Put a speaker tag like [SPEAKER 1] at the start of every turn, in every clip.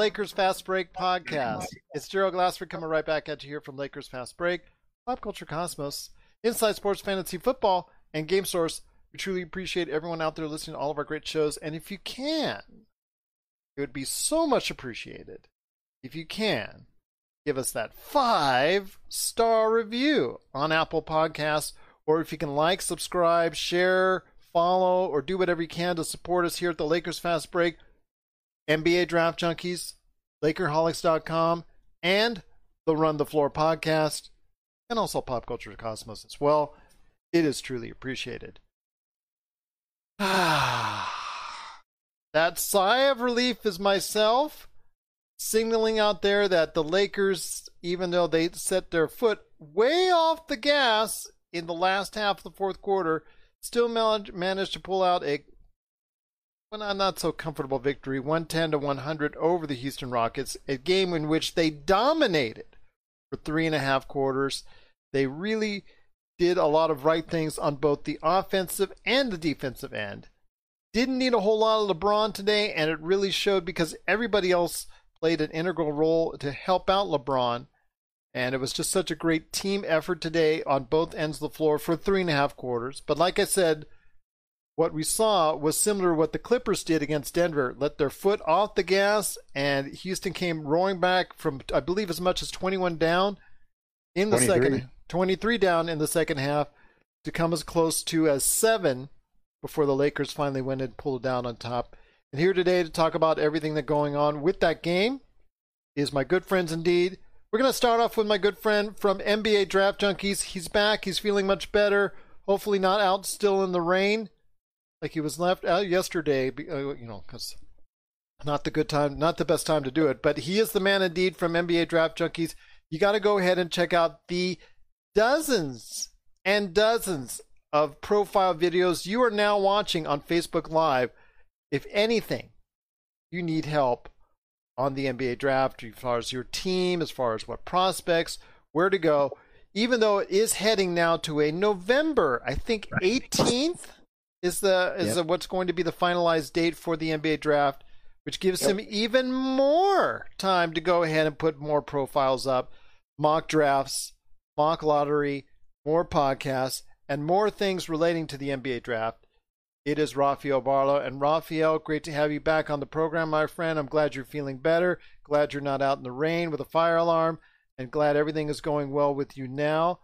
[SPEAKER 1] Lakers Fast Break podcast. It's Gerald Glassford coming right back at you here from Lakers Fast Break, Pop Culture Cosmos, Inside Sports Fantasy Football, and Game Source. We truly appreciate everyone out there listening to all of our great shows, and if you can, it would be so much appreciated if you can give us that five star review on Apple Podcasts, or if you can like, subscribe, share, follow, or do whatever you can to support us here at the Lakers Fast Break, NBA Draft Junkies, Lakerholics.com, and the Run the Floor podcast, and also Pop Culture Cosmos as well. It is truly appreciated. that sigh of relief is myself signaling out there that the Lakers, even though they set their foot way off the gas in the last half of the fourth quarter, still managed to pull out a well, not, not so comfortable victory, 110 to 100 over the Houston Rockets, a game in which they dominated for three and a half quarters. They really did a lot of right things on both the offensive and the defensive end. Didn't need a whole lot of LeBron today, and it really showed because everybody else played an integral role to help out LeBron. And it was just such a great team effort today on both ends of the floor for three and a half quarters. But like I said, what we saw was similar to what the Clippers did against Denver. Let their foot off the gas, and Houston came roaring back from, I believe, as much as 21 down in the
[SPEAKER 2] 23.
[SPEAKER 1] second, 23 down in the second half to come as close to as seven before the Lakers finally went and pulled down on top. And here today to talk about everything that's going on with that game is my good friends indeed. We're going to start off with my good friend from NBA Draft Junkies. He's back. He's feeling much better. Hopefully, not out still in the rain like he was left out yesterday. uh, You know, because not the good time, not the best time to do it. But he is the man indeed from NBA Draft Junkies. You got to go ahead and check out the dozens and dozens of profile videos you are now watching on Facebook Live. If anything, you need help on the NBA draft as far as your team, as far as what prospects, where to go. Even though it is heading now to a November, I think 18th is the is
[SPEAKER 2] Yep.
[SPEAKER 1] the, what's going to be the finalized date for the NBA draft, which gives him even more time to go ahead and put more profiles up, mock drafts, mock lottery, more podcasts, and more things relating to the NBA draft. It is Rafael Barlow. And Rafael, great to have you back on the program, my friend. I'm glad you're feeling better. Glad you're not out in the rain with a fire alarm, and glad everything is going well with you now.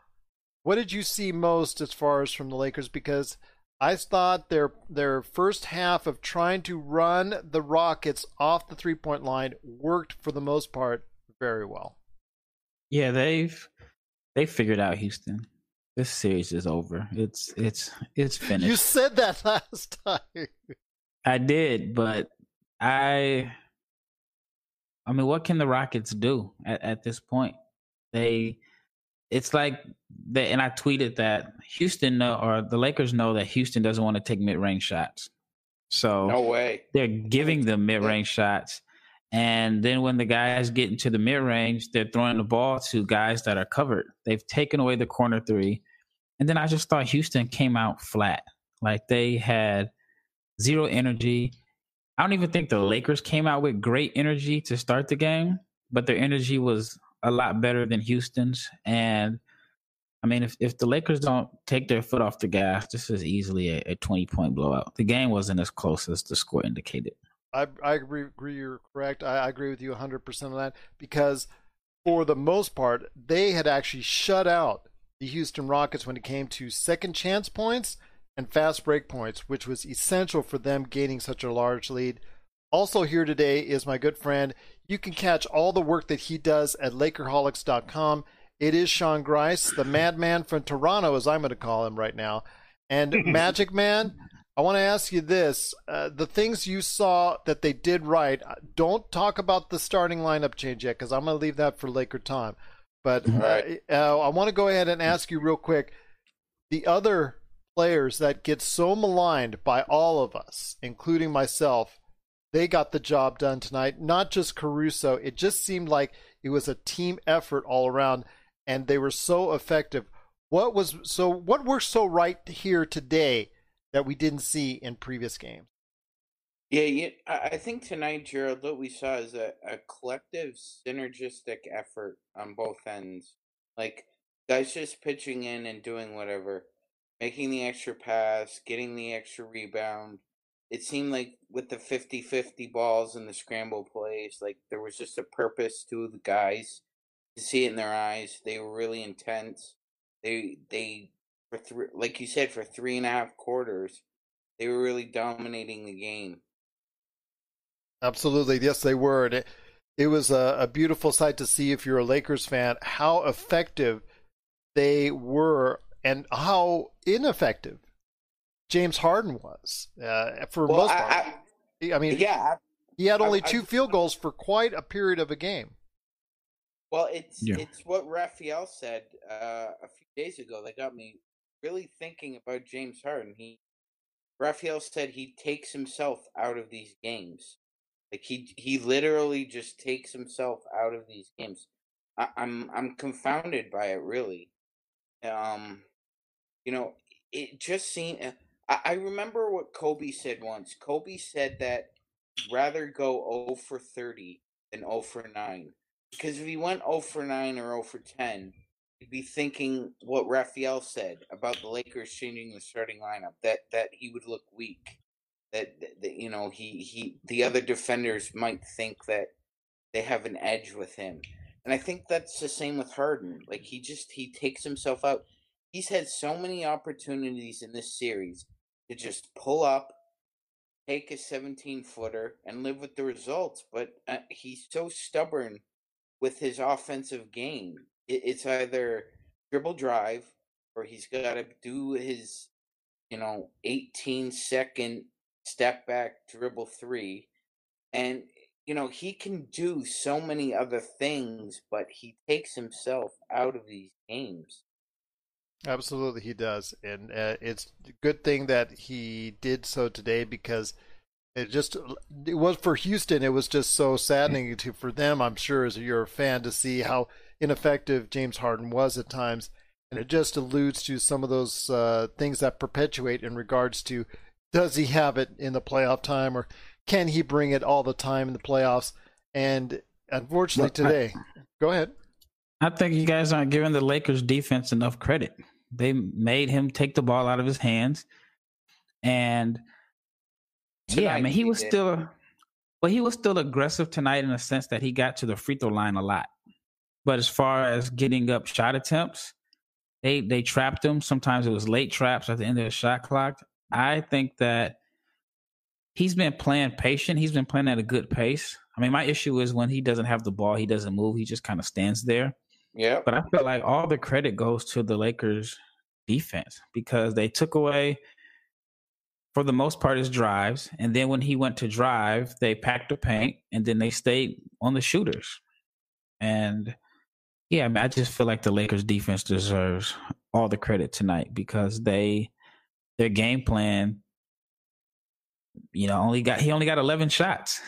[SPEAKER 1] What did you see most as far as from the Lakers? Because I thought their their first half of trying to run the Rockets off the three point line worked for the most part very well.
[SPEAKER 3] Yeah, they've they figured out Houston. This series is over. It's it's it's finished.
[SPEAKER 1] You said that last time.
[SPEAKER 3] I did, but I I mean, what can the Rockets do at, at this point? They it's like they and I tweeted that Houston know or the Lakers know that Houston doesn't want to take mid range shots. So
[SPEAKER 2] No way.
[SPEAKER 3] they're giving them mid range shots. And then when the guys get into the mid range, they're throwing the ball to guys that are covered. They've taken away the corner three. And then I just thought Houston came out flat. Like they had zero energy. I don't even think the Lakers came out with great energy to start the game, but their energy was a lot better than Houston's. And I mean, if, if the Lakers don't take their foot off the gas, this is easily a, a 20 point blowout. The game wasn't as close as the score indicated.
[SPEAKER 1] I I agree, you're correct. I, I agree with you 100% on that because for the most part, they had actually shut out the Houston Rockets when it came to second chance points and fast break points, which was essential for them gaining such a large lead. Also, here today is my good friend. You can catch all the work that he does at Lakerholics.com. It is Sean Grice, the madman from Toronto, as I'm going to call him right now. And Magic Man, I want to ask you this: uh, the things you saw that they did right. uh, Don't talk about the starting lineup change yet, because I'm going to leave that for Laker time. But uh, uh, I want to go ahead and ask you real quick: the other players that get so maligned by all of us, including myself, they got the job done tonight. Not just Caruso. It just seemed like it was a team effort all around, and they were so effective. What was so? What worked so right here today that we didn't see in previous games?
[SPEAKER 2] Yeah, yeah, I I think tonight, Gerald, what we saw is a, a collective synergistic effort on both ends. Like, guys just pitching in and doing whatever, making the extra pass, getting the extra rebound. It seemed like with the 50 50 balls and the scramble plays, like there was just a purpose to the guys. See it in their eyes, they were really intense. They, they, for three, like you said, for three and a half quarters, they were really dominating the game.
[SPEAKER 1] Absolutely, yes, they were. And it, it was a, a beautiful sight to see if you're a Lakers fan how effective they were and how ineffective James Harden was uh, for
[SPEAKER 2] Well,
[SPEAKER 1] most
[SPEAKER 2] I-
[SPEAKER 1] part.
[SPEAKER 2] I-
[SPEAKER 1] I, mean,
[SPEAKER 2] yeah,
[SPEAKER 1] he had only
[SPEAKER 2] I-
[SPEAKER 1] two field goals for quite a period of a game.
[SPEAKER 2] Well, it's
[SPEAKER 3] Yeah.
[SPEAKER 2] it's what Raphael said uh, a few days ago that got me really thinking about James Harden. He Raphael said he takes himself out of these games. Like he he literally just takes himself out of these games. I, I'm I'm confounded by it really. Um, you know, it just seemed. I, I remember what Kobe said once. Kobe said that rather go 0 for 30 than 0 for 9. Because if he went 0 for 9 or 0 for 10, he'd be thinking what Raphael said about the Lakers changing the starting lineup, that, that he would look weak. That, that, that, you know, he, he the other defenders might think that they have an edge with him. And I think that's the same with Harden. Like he just he takes himself out. He's had so many opportunities in this series to just pull up, take a 17 footer, and live with the results. But uh, he's so stubborn with his offensive game. It, it's either dribble drive or he's got to do his, you know, 18 second step back dribble three. And, you know, he can do so many other things, but he takes himself out of these games.
[SPEAKER 1] Absolutely, he does, and uh, it's a good thing that he did so today because it just it was for Houston. It was just so saddening to for them. I'm sure as you're a fan to see how ineffective James Harden was at times, and it just alludes to some of those uh, things that perpetuate in regards to does he have it in the playoff time or can he bring it all the time in the playoffs? And unfortunately today, go ahead.
[SPEAKER 3] I think you guys aren't giving the Lakers defense enough credit. They made him take the ball out of his hands, and yeah, I mean he
[SPEAKER 2] he
[SPEAKER 3] was
[SPEAKER 2] did.
[SPEAKER 3] still, well, he was still aggressive tonight in the sense that he got to the free throw line a lot. But as far as getting up shot attempts, they they trapped him. Sometimes it was late traps at the end of the shot clock. I think that he's been playing patient. He's been playing at a good pace. I mean, my issue is when he doesn't have the ball, he doesn't move. He just kind of stands there.
[SPEAKER 2] Yeah.
[SPEAKER 3] But I feel like all the credit goes to the Lakers defense because they took away, for the most part, is drives. And then when he went to drive, they packed the paint and then they stayed on the shooters. And yeah, I, mean, I just feel like the Lakers defense deserves all the credit tonight because they, their game plan, you know, only got, he only got 11 shots.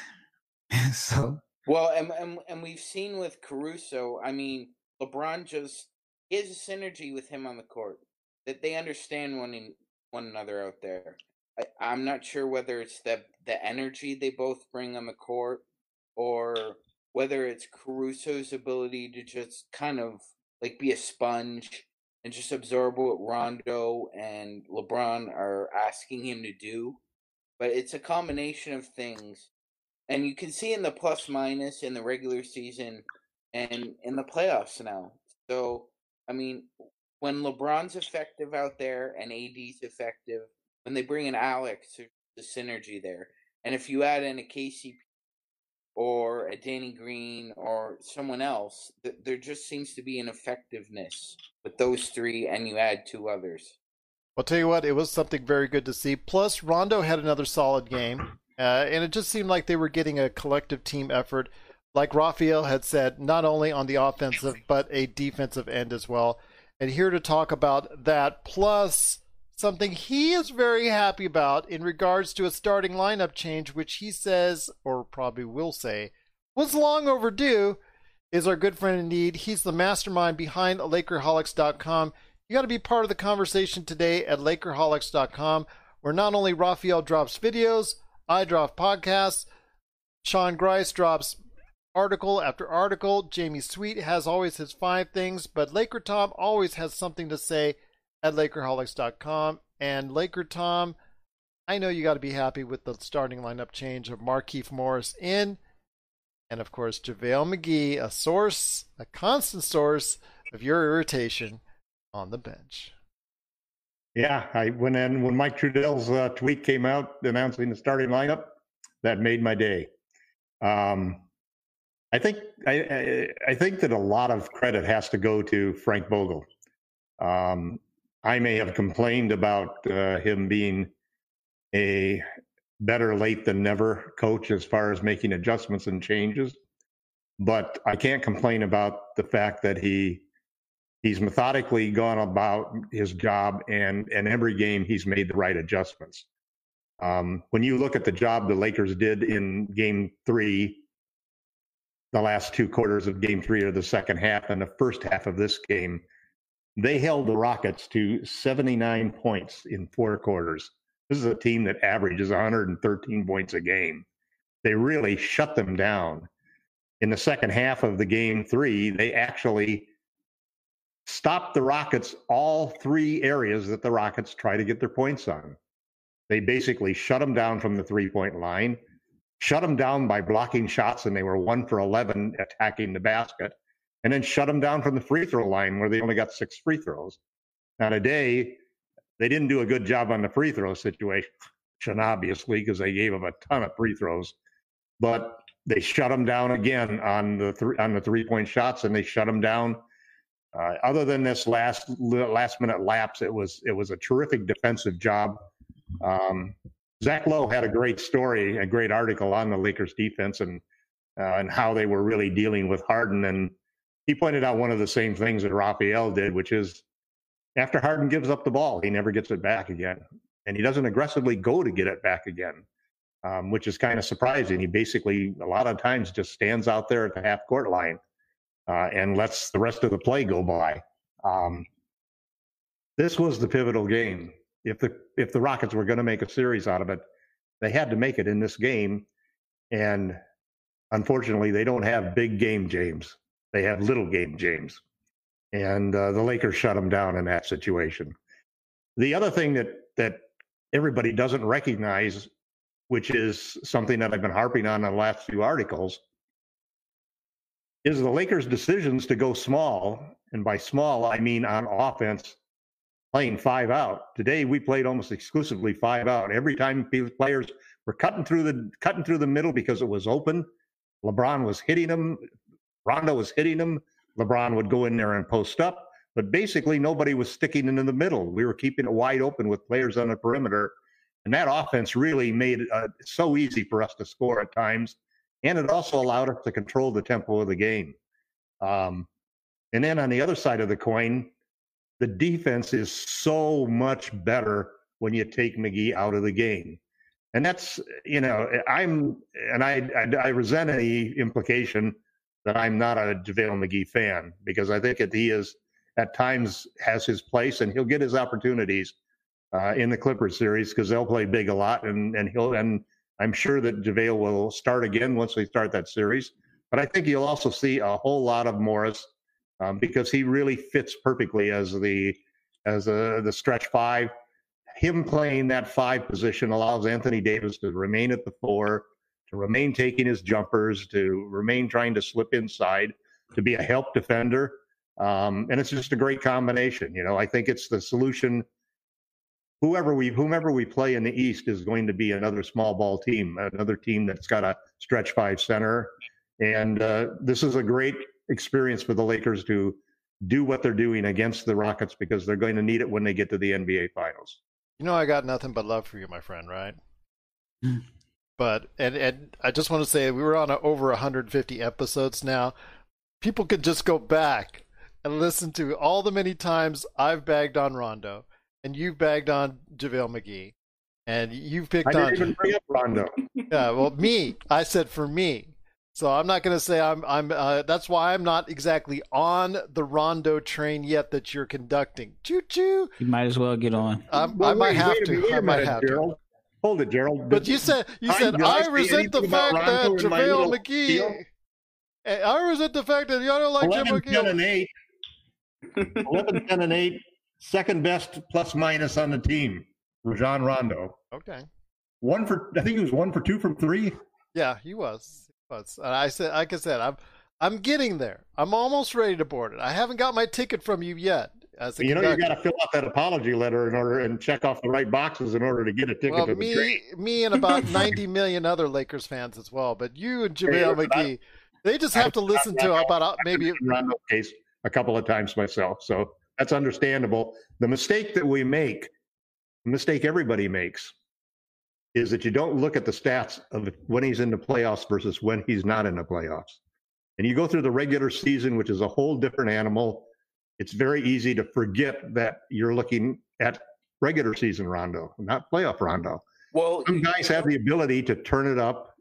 [SPEAKER 3] so
[SPEAKER 2] Well, and, and and we've seen with Caruso. I mean, LeBron just has a synergy with him on the court that they understand one in, one another out there. I, I'm not sure whether it's the the energy they both bring on the court, or whether it's Caruso's ability to just kind of like be a sponge and just absorb what Rondo and LeBron are asking him to do. But it's a combination of things and you can see in the plus minus in the regular season and in the playoffs now. So, I mean, when LeBron's effective out there and AD's effective, when they bring in Alex, the synergy there. And if you add in a KCP or a Danny Green or someone else, th- there just seems to be an effectiveness with those three, and you add two others.
[SPEAKER 1] I'll tell you what, it was something very good to see. Plus, Rondo had another solid game, uh, and it just seemed like they were getting a collective team effort. Like Raphael had said, not only on the offensive, but a defensive end as well. And here to talk about that, plus something he is very happy about in regards to a starting lineup change, which he says, or probably will say, was long overdue, is our good friend indeed. He's the mastermind behind Lakerholics.com. You got to be part of the conversation today at Lakerholics.com, where not only Raphael drops videos, I drop podcasts, Sean Grice drops article after article. Jamie Sweet has always his five things, but Laker Tom always has something to say at Lakerholics.com. And Laker Tom, I know you got to be happy with the starting lineup change of Markieff Morris in, and of course JaVale McGee, a source, a constant source of your irritation on the bench.
[SPEAKER 4] Yeah, I went in when Mike Trudell's uh, tweet came out announcing the starting lineup. That made my day. Um, I think I, I, think that a lot of credit has to go to Frank Vogel. Um, I may have complained about uh, him being a better late than never coach as far as making adjustments and changes, but I can't complain about the fact that he he's methodically gone about his job and and every game he's made the right adjustments. Um, when you look at the job the Lakers did in Game Three, the last two quarters of Game Three or the second half and the first half of this game they held the Rockets to 79 points in four quarters. This is a team that averages 113 points a game. They really shut them down. In the second half of the game three, they actually stopped the Rockets all three areas that the Rockets try to get their points on. They basically shut them down from the three point line, shut them down by blocking shots, and they were one for 11 attacking the basket and then shut them down from the free throw line where they only got six free throws. Now today, they didn't do a good job on the free throw situation, obviously, because they gave them a ton of free throws. But they shut them down again on the th- on the three point shots, and they shut them down. Uh, other than this last last minute lapse, it was it was a terrific defensive job. Um, Zach Lowe had a great story, a great article on the Lakers defense and uh, and how they were really dealing with Harden and he pointed out one of the same things that Raphael did, which is after Harden gives up the ball, he never gets it back again. And he doesn't aggressively go to get it back again, um, which is kind of surprising. He basically, a lot of times, just stands out there at the half court line uh, and lets the rest of the play go by. Um, this was the pivotal game. If the if the Rockets were going to make a series out of it, they had to make it in this game. And unfortunately, they don't have big game James. They have little game James, and uh, the Lakers shut them down in that situation. The other thing that that everybody doesn't recognize, which is something that I've been harping on in the last few articles, is the Lakers' decisions to go small, and by small I mean on offense, playing five out. Today we played almost exclusively five out. Every time players were cutting through the cutting through the middle because it was open. LeBron was hitting them Rondo was hitting him. LeBron would go in there and post up, but basically nobody was sticking in the middle. We were keeping it wide open with players on the perimeter, and that offense really made it uh, so easy for us to score at times, and it also allowed us to control the tempo of the game. Um, and then on the other side of the coin, the defense is so much better when you take McGee out of the game. And that's, you know, I'm, and I, I, I resent any implication that I'm not a JaVale McGee fan because I think that he is at times has his place and he'll get his opportunities uh, in the Clippers series because they'll play big a lot and and he'll and I'm sure that JaVale will start again once they start that series. But I think you'll also see a whole lot of Morris um, because he really fits perfectly as the as a, the stretch five. Him playing that five position allows Anthony Davis to remain at the four to remain taking his jumpers, to remain trying to slip inside, to be a help defender. Um, and it's just a great combination. You know, I think it's the solution. Whoever we whomever we play in the East is going to be another small ball team, another team that's got a stretch five center, and uh, this is a great experience for the Lakers to do what they're doing against the Rockets because they're going to need it when they get to the NBA Finals.
[SPEAKER 1] You know, I got nothing but love for you, my friend, right? but and and I just want to say we were on a, over 150 episodes now. People could just go back and listen to all the many times I've bagged on Rondo and you've bagged on JaVale McGee and you've picked
[SPEAKER 4] I didn't
[SPEAKER 1] on
[SPEAKER 4] even bring up Rondo.
[SPEAKER 1] yeah, well, me. I said for me. So I'm not going to say I'm. I'm. Uh, that's why I'm not exactly on the Rondo train yet that you're conducting. Choo choo.
[SPEAKER 3] You might as well get on.
[SPEAKER 1] I'm,
[SPEAKER 4] Well,
[SPEAKER 1] I might have to.
[SPEAKER 4] minute, wait a
[SPEAKER 1] I might
[SPEAKER 4] minute,
[SPEAKER 1] have
[SPEAKER 4] Gerald.
[SPEAKER 1] to.
[SPEAKER 4] Hold it, Gerald.
[SPEAKER 1] But you said you
[SPEAKER 4] I-
[SPEAKER 1] said
[SPEAKER 4] I
[SPEAKER 1] resent the fact that JaVale McGee.
[SPEAKER 4] deal?
[SPEAKER 1] I resent the fact that y'all don't like Jim
[SPEAKER 4] 11, 10, and
[SPEAKER 1] McGee.
[SPEAKER 4] 8. 11, 10, and 8. Second best plus minus on the team. Rajon Rondo.
[SPEAKER 1] Okay.
[SPEAKER 4] One for, I think he was one for two from three.
[SPEAKER 1] Yeah, he was. He was. And I said, like I said, I'm. I'm getting there. I'm almost ready to board it. I haven't got my ticket from you yet. As
[SPEAKER 4] You know, you got to fill out that apology letter in order and check off the right boxes in order to get a ticket
[SPEAKER 1] Well,
[SPEAKER 4] to the train.
[SPEAKER 1] me, me, and about 90 million other Lakers fans as well. But you and JaVale
[SPEAKER 4] listen,
[SPEAKER 1] McGee, they just have to listen to about uh, maybe.
[SPEAKER 4] Rondo case a couple of times myself, so that's understandable. The mistake that we make, the mistake everybody makes, is that you don't look at the stats of when he's in the playoffs versus when he's not in the playoffs. And you go through the regular season, which is a whole different animal. It's very easy to forget that you're looking at regular season Rondo, not playoff Rondo.
[SPEAKER 2] Well,
[SPEAKER 4] Some guys have the ability to turn it up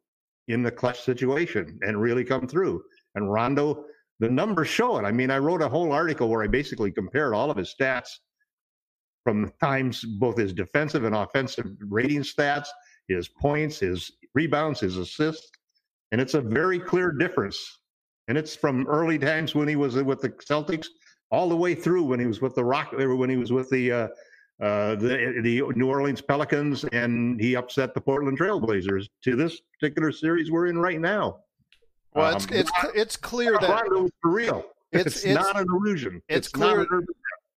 [SPEAKER 4] in the clutch situation and really come through. And Rondo, the numbers show it. I mean, I wrote a whole article where I basically compared all of his stats from times, both his defensive and offensive rating stats, his points, his rebounds, his assists. And it's a very clear difference. And it's from early times when he was with the Celtics all the way through when he was with the Rock, when he was with the uh, uh, the the New Orleans Pelicans, and he upset the Portland Trailblazers to this particular series we're in right now.
[SPEAKER 1] Well, it's
[SPEAKER 4] Um,
[SPEAKER 1] it's it's clear that
[SPEAKER 4] Rondo is real.
[SPEAKER 1] It's-
[SPEAKER 4] It's,
[SPEAKER 1] it's-
[SPEAKER 4] not an illusion.
[SPEAKER 1] it's
[SPEAKER 4] not
[SPEAKER 1] clear-
[SPEAKER 4] urban-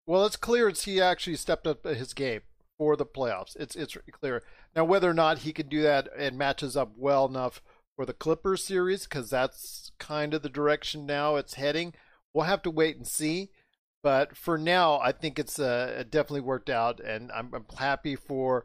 [SPEAKER 1] well, it's clear it's he actually stepped up his game for the playoffs. It's it's clear now whether or not he can do that and matches up well enough for the Clippers series because that's kind of the direction now it's heading. We'll have to wait and see. But for now, I think it's uh, it definitely worked out, and I'm, I'm happy for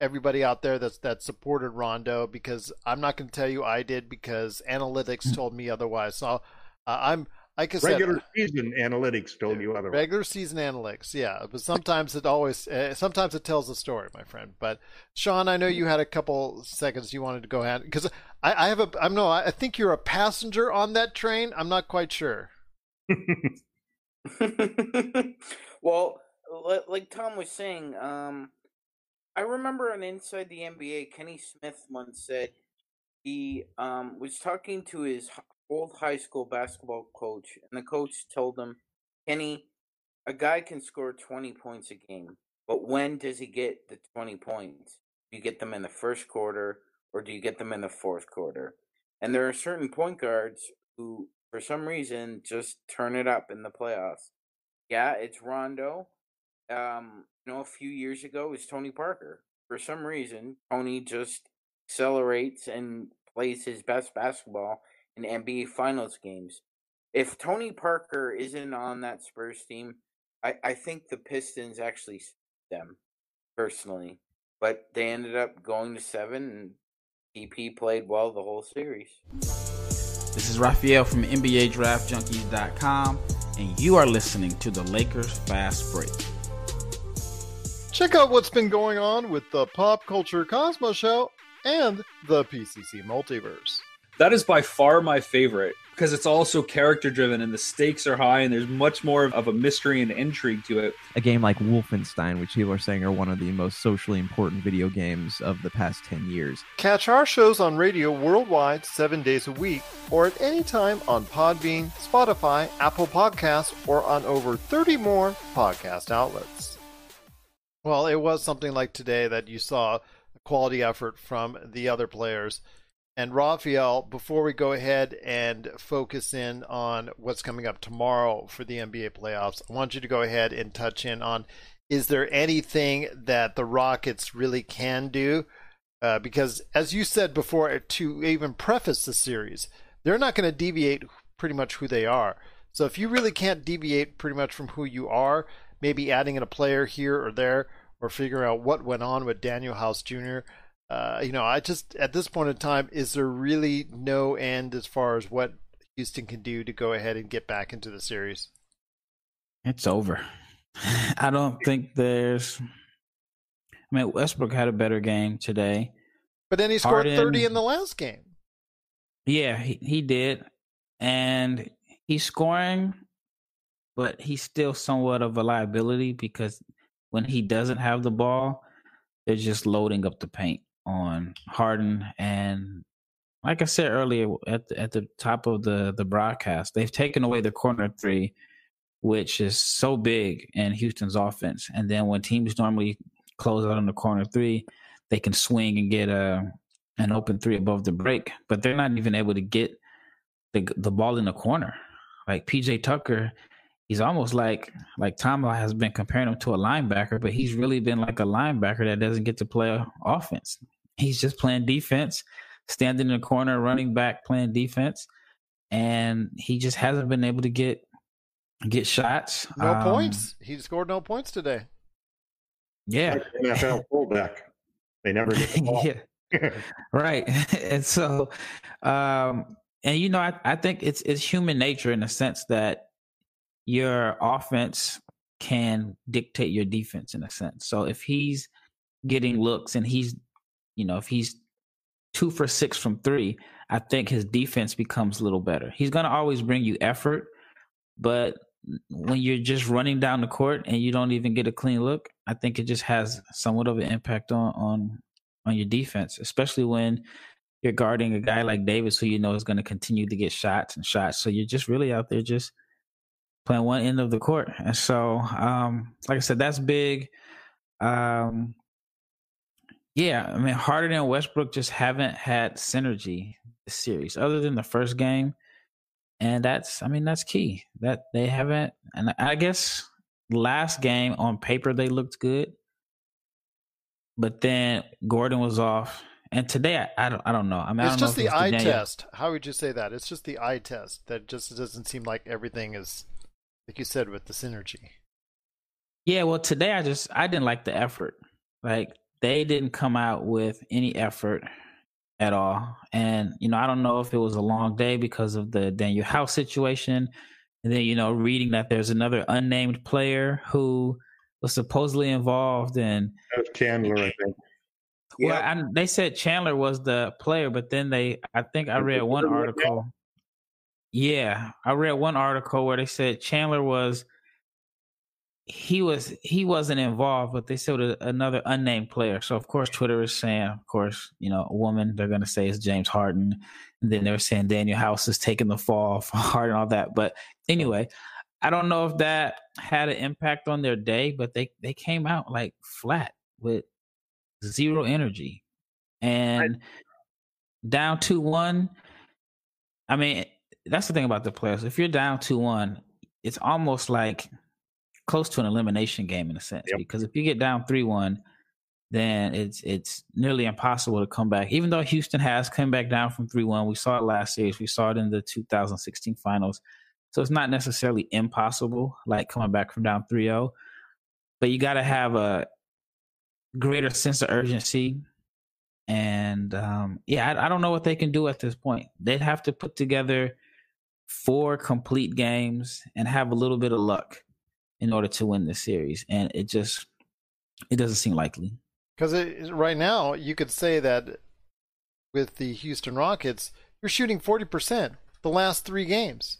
[SPEAKER 1] everybody out there that's that supported Rondo because I'm not going to tell you I did because analytics told me otherwise. So uh, I'm like I said,
[SPEAKER 4] regular season analytics told you otherwise.
[SPEAKER 1] regular season analytics, yeah. But sometimes it always, uh, sometimes it tells a story, my friend. But Sean, I know you had a couple seconds you wanted to go ahead because I, I have a, I'm no, I think you're a passenger on that train. I'm not quite sure.
[SPEAKER 2] well, li- like Tom was saying, um, I remember on Inside the NBA, Kenny Smith once said he um, was talking to his old high school basketball coach, and the coach told him, Kenny, a guy can score 20 points a game, but when does he get the 20 points? Do you get them in the first quarter, or do you get them in the fourth quarter? And there are certain point guards who, for some reason, just turn it up in the playoffs. Yeah, it's Rondo. Um, you know, a few years ago it was Tony Parker. For some reason, Tony just accelerates and plays his best basketball in NBA Finals games. If Tony Parker isn't on that Spurs team, I, I think the Pistons actually them personally. But they ended up going to seven, and DP played well the whole series.
[SPEAKER 3] This is Raphael from NBADraftJunkies.com, and you are listening to the Lakers Fast Break.
[SPEAKER 1] Check out what's been going on with the Pop Culture Cosmos Show and the PCC Multiverse.
[SPEAKER 5] That is by far my favorite because it's also character driven and the stakes are high and there's much more of a mystery and intrigue to it.
[SPEAKER 6] a game like Wolfenstein, which people are saying are one of the most socially important video games of the past 10 years.
[SPEAKER 1] Catch our shows on radio worldwide seven days a week or at any time on Podbean, Spotify, Apple Podcasts, or on over 30 more podcast outlets. Well, it was something like today that you saw a quality effort from the other players. And Raphael, before we go ahead and focus in on what's coming up tomorrow for the NBA playoffs, I want you to go ahead and touch in on is there anything that the Rockets really can do? Uh, because, as you said before, to even preface the series, they're not going to deviate pretty much who they are. So if you really can't deviate pretty much from who you are, maybe adding in a player here or there, or figuring out what went on with Danuel House Jr. Uh, you know, I just at this point in time, is there really no end as far as what Houston can do to go ahead and get back into the series?
[SPEAKER 3] It's over. I don't think there's. I mean, Westbrook had a better game today,
[SPEAKER 1] but then he scored Harden, thirty in the last game.
[SPEAKER 3] Yeah, he, he did, and he's scoring, but he's still somewhat of a liability because when he doesn't have the ball, they're just loading up the paint on Harden and like I said earlier at the, at the top of the the broadcast, they've taken away the corner three, which is so big in Houston's offense. And then when teams normally close out on the corner three, they can swing and get a an open three above the break, but they're not even able to get the the ball in the corner. Like PJ Tucker, he's almost like like Tom has been comparing him to a linebacker, but he's really been like a linebacker that doesn't get to play offense. He's just playing defense, standing in the corner, running back, playing defense, and he just hasn't been able to get get shots.
[SPEAKER 1] No um, points. He scored no points today.
[SPEAKER 3] Yeah,
[SPEAKER 4] like NFL fullback. They never get the ball.
[SPEAKER 3] yeah. right. and so, um, and you know, I, I think it's it's human nature in the sense that your offense can dictate your defense in a sense. So if he's getting looks and he's, you know, if he's two for six from three, I think his defense becomes a little better. He's going to always bring you effort, but when you're just running down the court and you don't even get a clean look, I think it just has somewhat of an impact on on on your defense, especially when you're guarding a guy like Davis who you know is going to continue to get shots and shots. So you're just really out there just playing one end of the court. And so, um, like I said, that's big. Um, yeah, I mean, Harden and Westbrook just haven't had synergy this series, other than the first game, and that's, I mean, that's key. That they haven't, and I guess last game on paper they looked good, but then Gordon was off, and today I, I don't, I don't know. I mean,
[SPEAKER 1] it's just the eye test. How would you say that? It's just the eye test that just doesn't seem like everything is like you said with the synergy.
[SPEAKER 3] Yeah, well, today I just I didn't like the effort. Like they didn't come out with any effort at all, and you know I don't know if it was a long day because of the Danuel House situation, and then you know reading that there's another unnamed player who was supposedly involved in
[SPEAKER 4] Chandler, I think.
[SPEAKER 3] Well, yeah. I, they said Chandler was the player, but then they, I think I read one article. Yeah, I read one article where they said Chandler was he was he wasn't involved, but they said another unnamed player. So of course Twitter is saying, of course, you know, a woman they're gonna say is James Harden, and then they're saying Danuel House is taking the fall for Harden, all that. But anyway, I don't know if that had an impact on their day, but they they came out like flat with zero energy and down two one. I mean, that's the thing about the playoffs. If you're down two one, it's almost like close to an elimination game in a sense. Yep. Because if you get down three one, then it's it's nearly impossible to come back. Even though Houston has come back down from three one, we saw it last series. We saw it in the 2016 finals. So it's not necessarily impossible, like coming back from down 3-0. But you got to have a greater sense of urgency. And um, yeah, I, I don't know what they can do at this point. They'd have to put together four complete games and have a little bit of luck in order to win the series. And it just it doesn't seem likely.
[SPEAKER 1] Because right now you could say that with the Houston Rockets, you're shooting forty percent the last three games,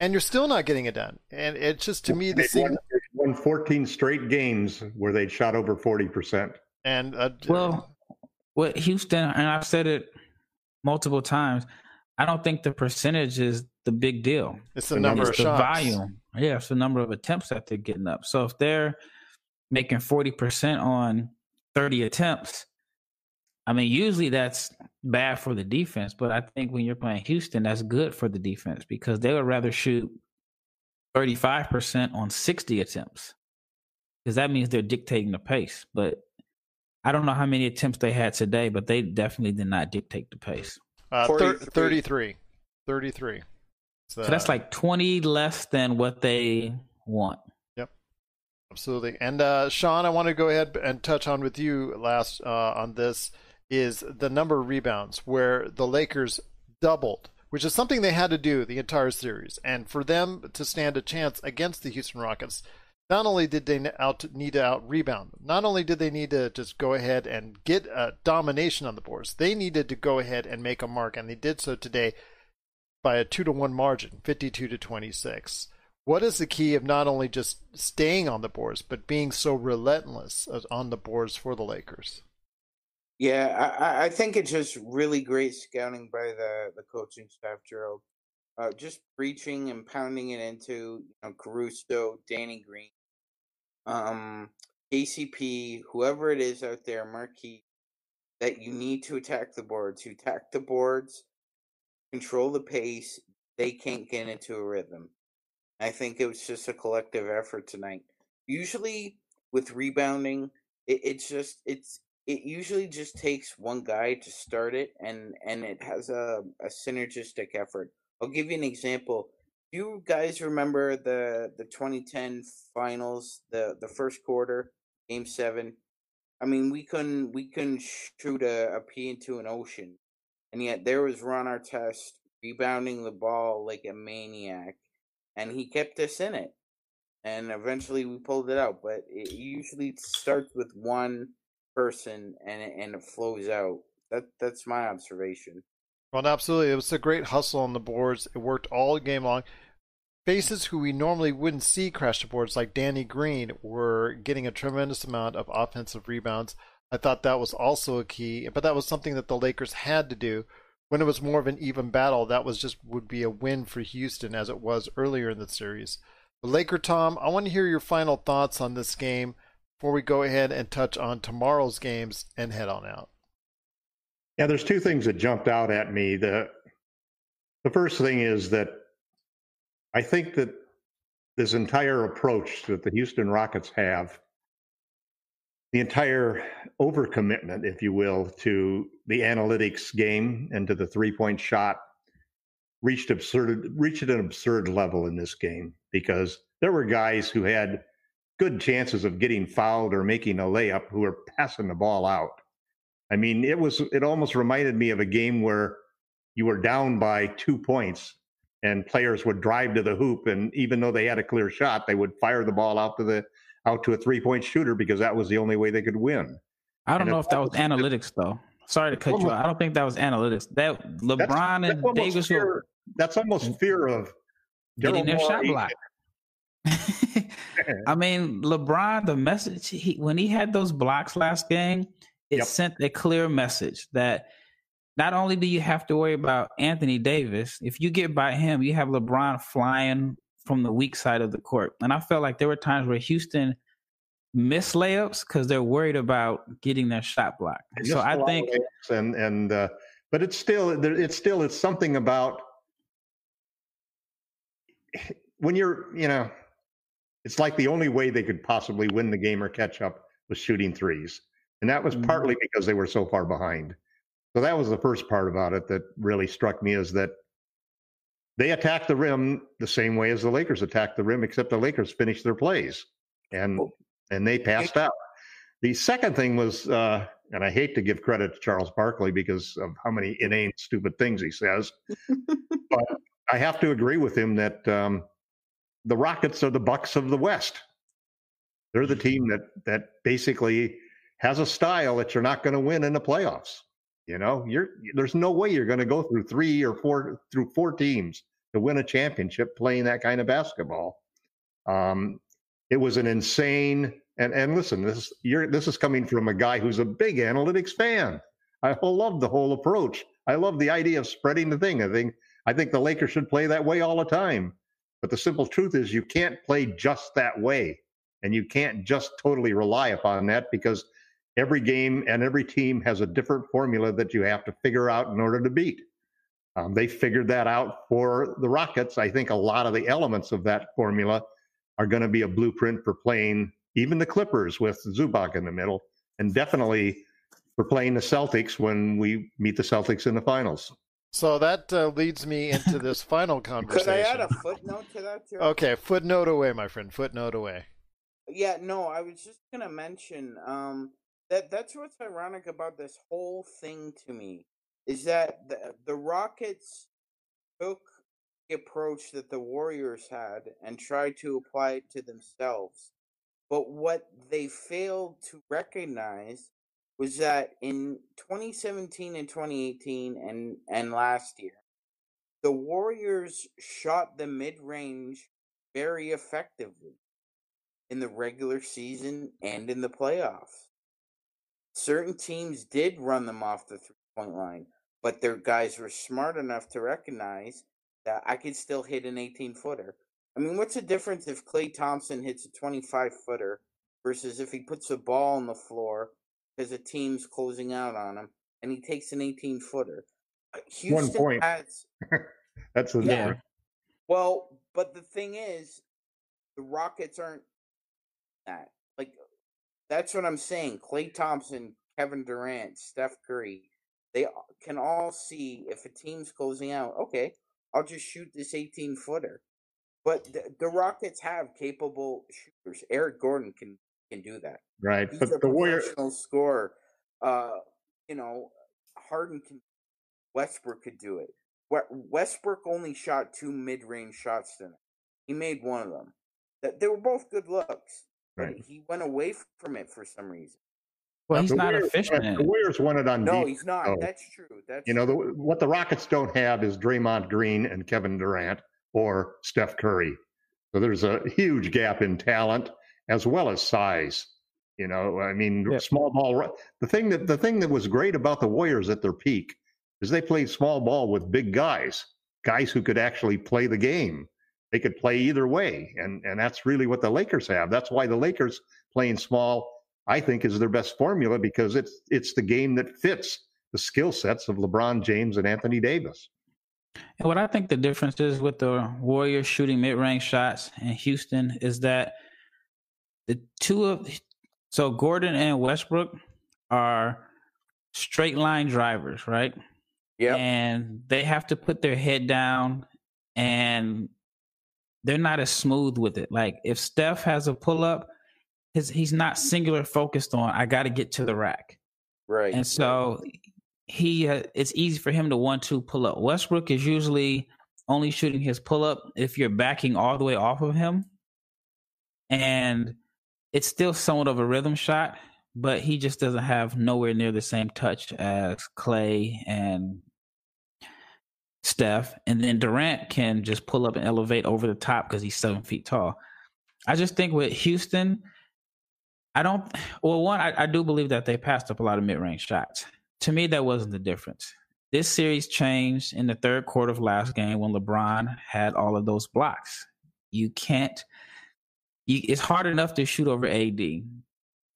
[SPEAKER 1] and you're still not getting it done. And it's just to me the same.
[SPEAKER 4] Won 14 straight games where they'd shot over 40 percent.
[SPEAKER 1] And uh,
[SPEAKER 3] well, with Houston and I've said it multiple times. I don't think the percentage is the big deal.
[SPEAKER 1] It's the number it's
[SPEAKER 3] of
[SPEAKER 1] the shots.
[SPEAKER 3] volume. Yeah, it's the number of attempts that they're getting up. So if they're making forty percent on thirty attempts, I mean, usually that's bad for the defense, but I think when you're playing Houston, that's good for the defense because they would rather shoot 35% on 60 attempts because that means they're dictating the pace. But I don't know how many attempts they had today, but they definitely did not dictate the pace.
[SPEAKER 1] Uh, thir- 33. 33.
[SPEAKER 3] So, so that's like 20 less than what they want.
[SPEAKER 1] Yep. Absolutely. And uh, Sean, I want to go ahead and touch on with you last uh, on this is the number of rebounds where the Lakers doubled, which is something they had to do the entire series. And for them to stand a chance against the Houston Rockets, not only did they out, need to out rebound, not only did they need to just go ahead and get a domination on the boards, they needed to go ahead and make a mark, and they did so today by a two to one margin, 52 to 26. What is the key of not only just staying on the boards, but being so relentless on the boards for the Lakers?
[SPEAKER 2] Yeah, I, I think it's just really great scouting by the, the coaching staff, Gerald. Uh, just preaching and pounding it into you know, Caruso, Danny Green, um, KCP, whoever it is out there, Markieff, that you need to attack the boards. You attack the boards, control the pace. They can't get into a rhythm. I think it was just a collective effort tonight. Usually with rebounding, it, it's just it's it usually just takes one guy to start it and and it has a, a synergistic effort i'll give you an example do you guys remember the the 2010 finals the the first quarter game seven i mean we couldn't we couldn't shoot a, a p into an ocean and yet there was ron artest rebounding the ball like a maniac and he kept us in it and eventually we pulled it out but it usually starts with one person and it, and it flows out. That that's my observation.
[SPEAKER 1] Well, absolutely, it was a great hustle on the boards. It worked all game long. Faces who we normally wouldn't see crash the boards, like Danny Green, were getting a tremendous amount of offensive rebounds. I thought that was also a key, but that was something that the Lakers had to do. When it was more of an even battle, that was just would be a win for Houston as it was earlier in the series. But Laker Tom, I want to hear your final thoughts on this game before we go ahead and touch on tomorrow's games and head on out?
[SPEAKER 4] Yeah, there's two things that jumped out at me. The the first thing is that I think that this entire approach that the Houston Rockets have, the entire overcommitment, if you will, to the analytics game and to the three point shot reached absurd reached an absurd level in this game because there were guys who had good chances of getting fouled or making a layup who were passing the ball out. I mean, it was it almost reminded me of a game where you were down by two points and players would drive to the hoop and even though they had a clear shot, they would fire the ball out to the out to a three point shooter because that was the only way they could win.
[SPEAKER 3] I don't and know if that was analytics though. Sorry to cut almost, you off. I don't think that was analytics. That LeBron that's, and Davis
[SPEAKER 4] fear,
[SPEAKER 3] were,
[SPEAKER 4] that's almost fear of
[SPEAKER 3] getting their shot blocked. I mean, LeBron, the message he when he had those blocks last game, it yep. sent a clear message that not only do you have to worry about Anthony Davis, if you get by him, you have LeBron flying from the weak side of the court. And I felt like there were times where Houston missed layups because they're worried about getting their shot blocked. So I think,
[SPEAKER 4] and and uh, but it's still it's still it's something about when you're you know it's like the only way they could possibly win the game or catch up was shooting threes. And that was mm-hmm. partly because they were so far behind. So that was the first part about it that really struck me is that they attacked the rim the same way as the Lakers attacked the rim, except the Lakers finished their plays and and they passed out. The second thing was, uh, and I hate to give credit to Charles Barkley because of how many inane, stupid things he says, but I have to agree with him that um, the Rockets are the Bucks of the West. They're the team that that basically has a style that you're not going to win in the playoffs. You know, you're there's no way you're going to go through three or four through four teams to win a championship playing that kind of basketball. Um, it was an insane and and listen, this you're this is coming from a guy who's a big analytics fan. I love the whole approach. I love the idea of spreading the thing. I think I think the Lakers should play that way all the time. But the simple truth is, you can't play just that way. And you can't just totally rely upon that because every game and every team has a different formula that you have to figure out in order to beat. Um, they figured that out for the Rockets. I think a lot of the elements of that formula are going to be a blueprint for playing even the Clippers with Zubac in the middle, and definitely for playing the Celtics when we meet the Celtics in the finals.
[SPEAKER 1] So that uh, leads me into this final conversation.
[SPEAKER 2] Could I add a footnote to that? Too?
[SPEAKER 1] Okay, footnote away, my friend. Footnote away.
[SPEAKER 2] Yeah, no, I was just gonna mention um, that that's what's ironic about this whole thing to me is that the the Rockets took the approach that the Warriors had and tried to apply it to themselves. But what they failed to recognize was that in 2017 and 2018 and, and last year, the Warriors shot the mid range very effectively in the regular season and in the playoffs. Certain teams did run them off the three point line, but their guys were smart enough to recognize that I could still hit an 18 footer. I mean, what's the difference if Klay Thompson hits a 25 footer versus if he puts a ball on the floor because a team's closing out on him and he takes an 18 footer? Uh, Houston
[SPEAKER 4] One point.
[SPEAKER 2] Has,
[SPEAKER 4] That's the
[SPEAKER 2] Yeah.
[SPEAKER 4] difference.
[SPEAKER 2] well, but the thing is, the Rockets aren't that. That's what I'm saying. Klay Thompson, Kevin Durant, Steph Curry, they can all see if a team's closing out, okay, I'll just shoot this 18 footer. But the, the Rockets have capable shooters. Eric Gordon can can do that.
[SPEAKER 4] Right.
[SPEAKER 2] He's
[SPEAKER 4] But
[SPEAKER 2] a
[SPEAKER 4] the Warriors,
[SPEAKER 2] professional scorer. Uh, you know, Harden can. Westbrook could do it. We- Westbrook only shot two mid-range shots tonight. He made one of them. That they were both good looks,
[SPEAKER 4] Right.
[SPEAKER 2] he went away from it for some reason.
[SPEAKER 3] Well, he's
[SPEAKER 4] the
[SPEAKER 3] not
[SPEAKER 4] Warriors,
[SPEAKER 3] efficient in
[SPEAKER 4] uh,
[SPEAKER 3] the.
[SPEAKER 4] Warriors won it on
[SPEAKER 2] No,
[SPEAKER 4] defense.
[SPEAKER 2] he's not.
[SPEAKER 4] though.
[SPEAKER 2] That's true. That's
[SPEAKER 4] You know, the, what the Rockets don't have is Draymond Green and Kevin Durant or Steph Curry. So there's a huge gap in talent as well as size. You know, I mean,
[SPEAKER 3] Yep.
[SPEAKER 4] small ball. The thing that the thing that was great about the Warriors at their peak is they played small ball with big guys, guys who could actually play the game. They could play either way, and and that's really what the Lakers have. That's why the Lakers playing small, I think, is their best formula because it's it's the game that fits the skill sets of LeBron James and Anthony Davis.
[SPEAKER 3] And what I think the difference is with the Warriors shooting mid range shots in Houston is that the two of so Gordon and Westbrook are straight line drivers, right?
[SPEAKER 2] Yeah.
[SPEAKER 3] And they have to put their head down and they're not as smooth with it. Like if Steph has a pull up, his he's not singular focused on I got to get to the rack.
[SPEAKER 2] right.
[SPEAKER 3] And so he uh, it's easy for him to one two pull up. Westbrook is usually only shooting his pull up if you're backing all the way off of him. And it's still somewhat of a rhythm shot, but he just doesn't have nowhere near the same touch as Klay and Steph. And then Durant can just pull up and elevate over the top because he's seven feet tall. I just think with Houston, I don't. Well, one, I, I do believe that they passed up a lot of mid-range shots. To me, that wasn't the difference. This series changed in the third quarter of last game when LeBron had all of those blocks. You can't. You, it's hard enough to shoot over AD,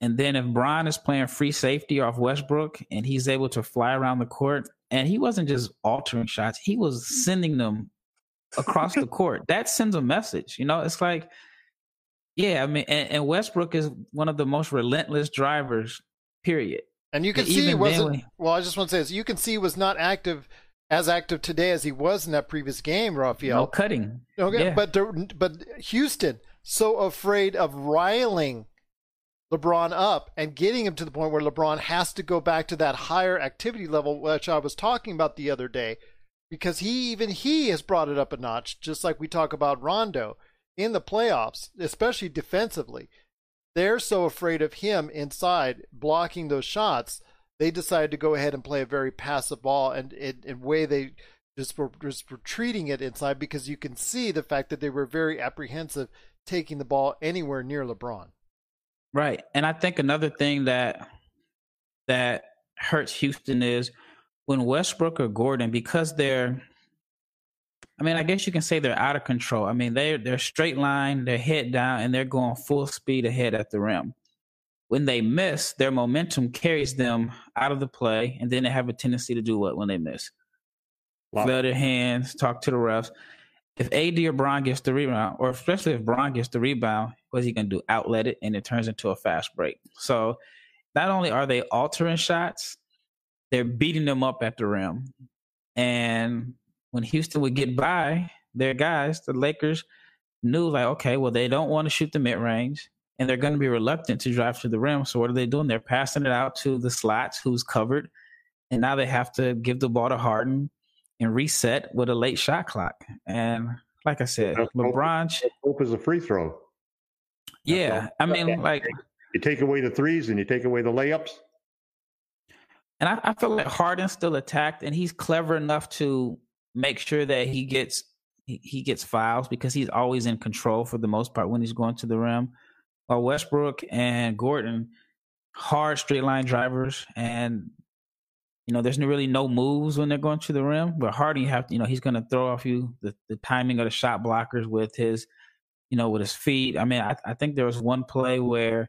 [SPEAKER 3] and then if Bron is playing free safety off Westbrook and he's able to fly around the court, and he wasn't just altering shots; he was sending them across the court. That sends a message. You know, it's like yeah, I mean, and, and Westbrook is one of the most relentless drivers. Period.
[SPEAKER 1] And you can
[SPEAKER 3] But
[SPEAKER 1] see he wasn't.
[SPEAKER 3] then-
[SPEAKER 1] well, I just want to say this. You can see he was not active, as active today as he was in that previous game, Raphael.
[SPEAKER 3] No cutting.
[SPEAKER 1] Okay,
[SPEAKER 3] Yeah.
[SPEAKER 1] but but Houston so afraid of riling LeBron up and getting him to the point where LeBron has to go back to that higher activity level, which I was talking about the other day, because he even he has brought it up a notch, just like we talk about Rondo in the playoffs, especially defensively. They're so afraid of him inside blocking those shots, they decided to go ahead and play a very passive ball, and in, way they just were just retreating it inside because you can see the fact that they were very apprehensive taking the ball anywhere near LeBron.
[SPEAKER 3] Right. And I think another thing that that hurts Houston is when Westbrook or Gordon, because they're I mean, I guess you can say they're out of control. I mean, they're they're straight line, they're head down, and they're going full speed ahead at the rim. when they miss, their momentum carries them out of the play, and then they have a tendency to do what when they miss?
[SPEAKER 4] Wow.
[SPEAKER 3] Flail their hands, talk to the refs. If AD or Bron gets the rebound, or especially if Bron gets the rebound, what's he to do? Outlet it, and it turns into a fast break. So not only are they altering shots, they're beating them up at the rim. And when Houston would get by their guys, the Lakers knew like, okay, well, they don't want to shoot the mid range and they're going to be reluctant to drive to the rim. So what are they doing? They're passing it out to the slots who's covered. And now they have to give the ball to Harden and reset with a late shot clock. And like I said, LeBron
[SPEAKER 4] hope is a free throw.
[SPEAKER 3] Yeah. I mean, like
[SPEAKER 4] you take away the threes and you take away the layups.
[SPEAKER 3] And I, I feel like Harden's still attacked, and he's clever enough to make sure that he gets he, he gets fouls because he's always in control for the most part when he's going to the rim. While Westbrook and Gordon, hard straight line drivers, and you know, there's really no moves when they're going to the rim. But Harden, you have to, you know, he's going to throw off you the, the timing of the shot blockers with his, you know, with his feet. I mean, I, I think there was one play where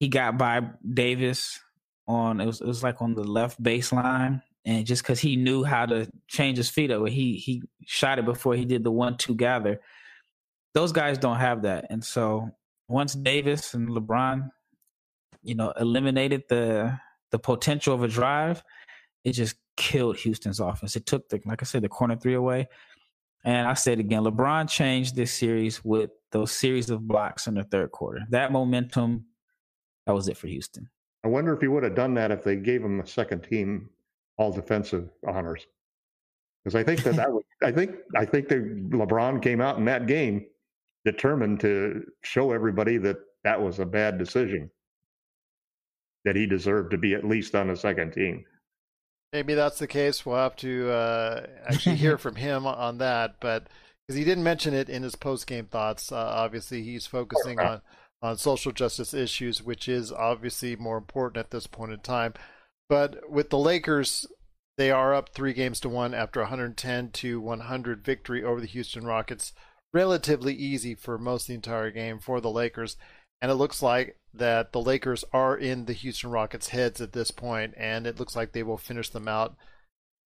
[SPEAKER 3] he got by Davis on it was it was like on the left baseline, and just because he knew how to change his feet over, he he shot it before he did the one two gather. Those guys don't have that, and so once Davis and LeBron, you know, eliminated the the potential of a drive, it just killed Houston's offense. It took the like I said the corner three away. And I said again, LeBron changed this series with those series of blocks in the third quarter. That momentum, that was it for Houston.
[SPEAKER 4] I wonder if he would have done that if they gave him a second team all defensive honors. Because I think that, that was, I think I think that LeBron came out in that game determined to show everybody that that was a bad decision. That he deserved to be at least on the second team.
[SPEAKER 1] Maybe that's the case. We'll have to uh, actually hear from him on that, but because he didn't mention it in his post game thoughts, uh, obviously he's focusing on on social justice issues, which is obviously more important at this point in time. But with the Lakers, they are up three games to one after 110 to 100 victory over the Houston Rockets. Relatively easy for most of the entire game for the Lakers. And it looks like that the Lakers are in the Houston Rockets' heads at this point, and it looks like they will finish them out,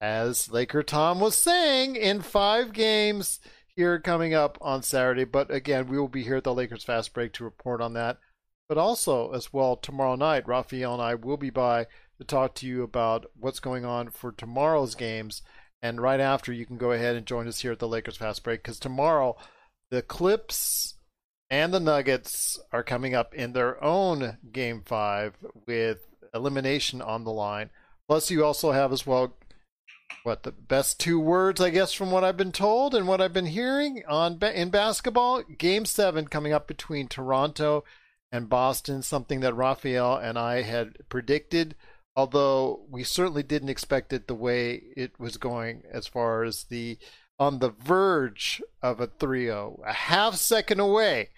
[SPEAKER 1] as Laker Tom was saying, in five games here coming up on Saturday. But again, we will be here at the Lakers Fast Break to report on that. But also, as well, tomorrow night, Raphael and I will be by to talk to you about what's going on for tomorrow's games. And right after, you can go ahead and join us here at the Lakers Fast Break because tomorrow, the Clips and the Nuggets are coming up in their own Game 5 with elimination on the line. Plus, you also have as well what the best two words I guess from what I've been told and what I've been hearing on in basketball. Game seven coming up between Toronto and Boston, something that Raphael and I had predicted, although we certainly didn't expect it the way it was going as far as the on the verge of a 3-0, a half second away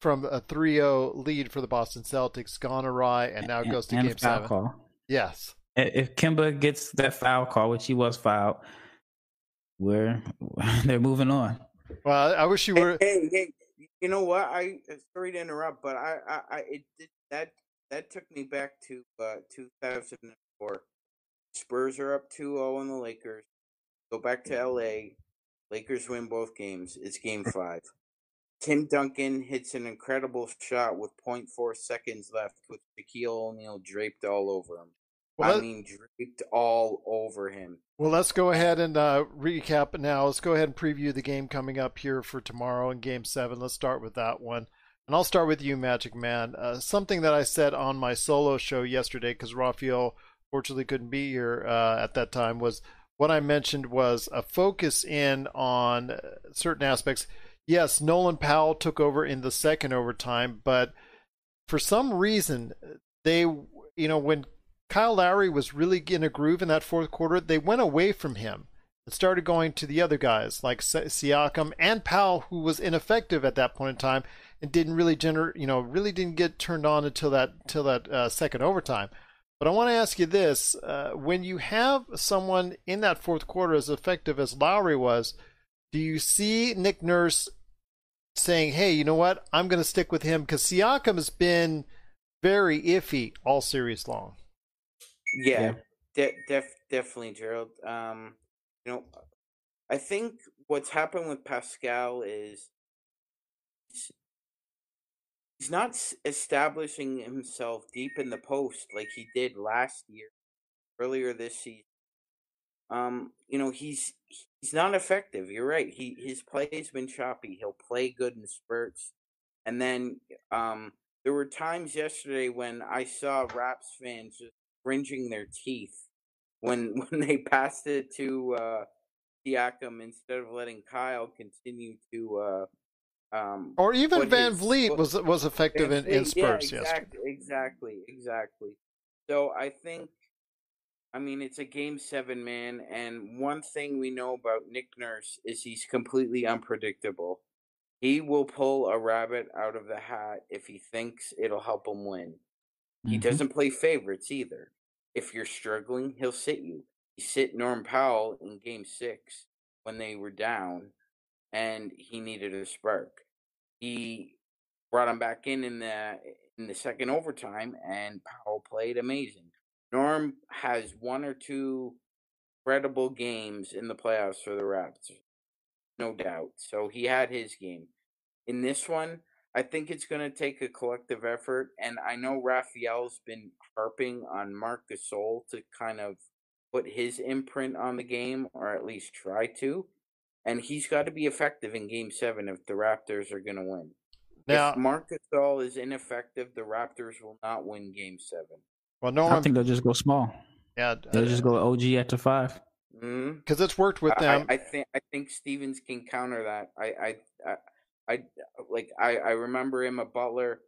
[SPEAKER 1] from a 3-0 lead for the Boston Celtics, gone awry, and now
[SPEAKER 3] and,
[SPEAKER 1] goes to
[SPEAKER 3] game
[SPEAKER 1] seven.
[SPEAKER 3] Call.
[SPEAKER 1] Yes
[SPEAKER 3] if Kemba gets that foul call, which he was fouled, we're they're moving on.
[SPEAKER 1] Well, I wish you were.
[SPEAKER 2] Hey, hey, hey you know what? I sorry to interrupt, but I, I, I it did, that that took me back to uh, 2004. Spurs are up 2-0 on the Lakers. Go back to LA. Lakers win both games. It's game five. Tim Duncan hits an incredible shot with 0.4 seconds left with Shaquille O'Neal draped all over him. Well, I mean, draped all over him.
[SPEAKER 1] Well, let's go ahead and uh, recap now. Let's go ahead and preview the game coming up here for tomorrow in Game 7. Let's start with that one. And I'll start with you, Magic Man. Uh, something that I said on my solo show yesterday, because Raphael fortunately couldn't be here uh, at that time, was what I mentioned was a focus in on uh, certain aspects. Yes, Norman Powell took over in the second overtime, but for some reason, they, you know, when Kyle Lowry was really in a groove in that fourth quarter, they went away from him and started going to the other guys like Siakam and Powell, who was ineffective at that point in time and didn't really generate, you know, really didn't get turned on until that until that uh, second overtime. But I want to ask you this: uh, when you have someone in that fourth quarter as effective as Lowry was, do you see Nick Nurse saying, "Hey, you know what? I'm going to stick with him because Siakam has been." very iffy all series long.
[SPEAKER 2] Yeah,
[SPEAKER 3] Yeah.
[SPEAKER 2] De- def- definitely, Gerald. Um, you know, I think what's happened with Pascal is he's- he's not establishing himself deep in the post like he did last year, earlier this season. Um, you know, he's he's not effective. You're right. He his play has been choppy. He'll play good in spurts, and then um, there were times yesterday when I saw Raps fans just their teeth when when they passed it to uh Siakam instead of letting Kyle continue to uh um
[SPEAKER 1] Or even Van
[SPEAKER 2] his Vleet
[SPEAKER 1] was was effective in, in
[SPEAKER 2] yeah, exactly,
[SPEAKER 1] yesterday.
[SPEAKER 2] Exactly, exactly. So I think, I mean, it's a game seven, man. And one thing we know about Nick Nurse is he's completely unpredictable. He will pull a rabbit out of the hat if he thinks it'll help him win. He
[SPEAKER 3] Mhm.
[SPEAKER 2] doesn't play favorites either. If you're struggling, he'll sit you. He sit Norm Powell in game six when they were down and he needed a spark. He brought him back in in the in the second overtime and Powell played amazing. Norm has one or two credible games in the playoffs for the Raptors. No doubt. So he had his game. In this one, I think it's going to take a collective effort, and I know Raphael's been harping on Marc Gasol to kind of put his imprint on the game, or at least try to. And he's got to be effective in Game Seven if the Raptors are going to win.
[SPEAKER 1] Now-
[SPEAKER 2] if Marc Gasol is ineffective, the Raptors will not win Game Seven.
[SPEAKER 1] Well, no,
[SPEAKER 3] I
[SPEAKER 1] Norm,
[SPEAKER 3] think they'll just go small.
[SPEAKER 1] yeah,
[SPEAKER 3] They'll just go OG at the five.
[SPEAKER 2] Mm-hmm.
[SPEAKER 1] because it's worked with them.
[SPEAKER 2] I, I think I think Stevens can counter that. I I I, I like I, I remember him a Butler.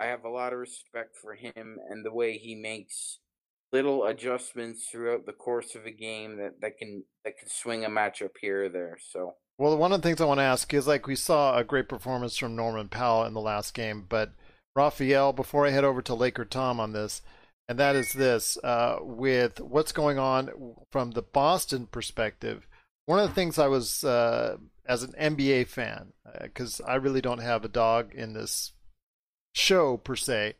[SPEAKER 2] I have a lot of respect for him and the way he makes little adjustments throughout the course of a game that, that can that can swing a matchup here or there. So
[SPEAKER 1] Well, one of the things I want to ask is like we saw a great performance from Norman Powell in the last game, but Raphael, before I head over to Laker Tom on this, and that is this uh, with what's going on from the Boston perspective. One of the things I was, uh, as an NBA fan, because I really don't have a dog in this show per se,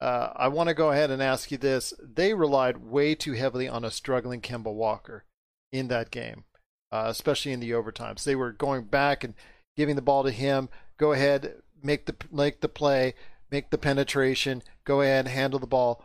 [SPEAKER 1] uh, I want to go ahead and ask you this. They relied way too heavily on a struggling Kemba Walker in that game uh, especially in the overtimes. They were going back and giving the ball to him. Go ahead, make the make the play, make the penetration. Go ahead, handle the ball.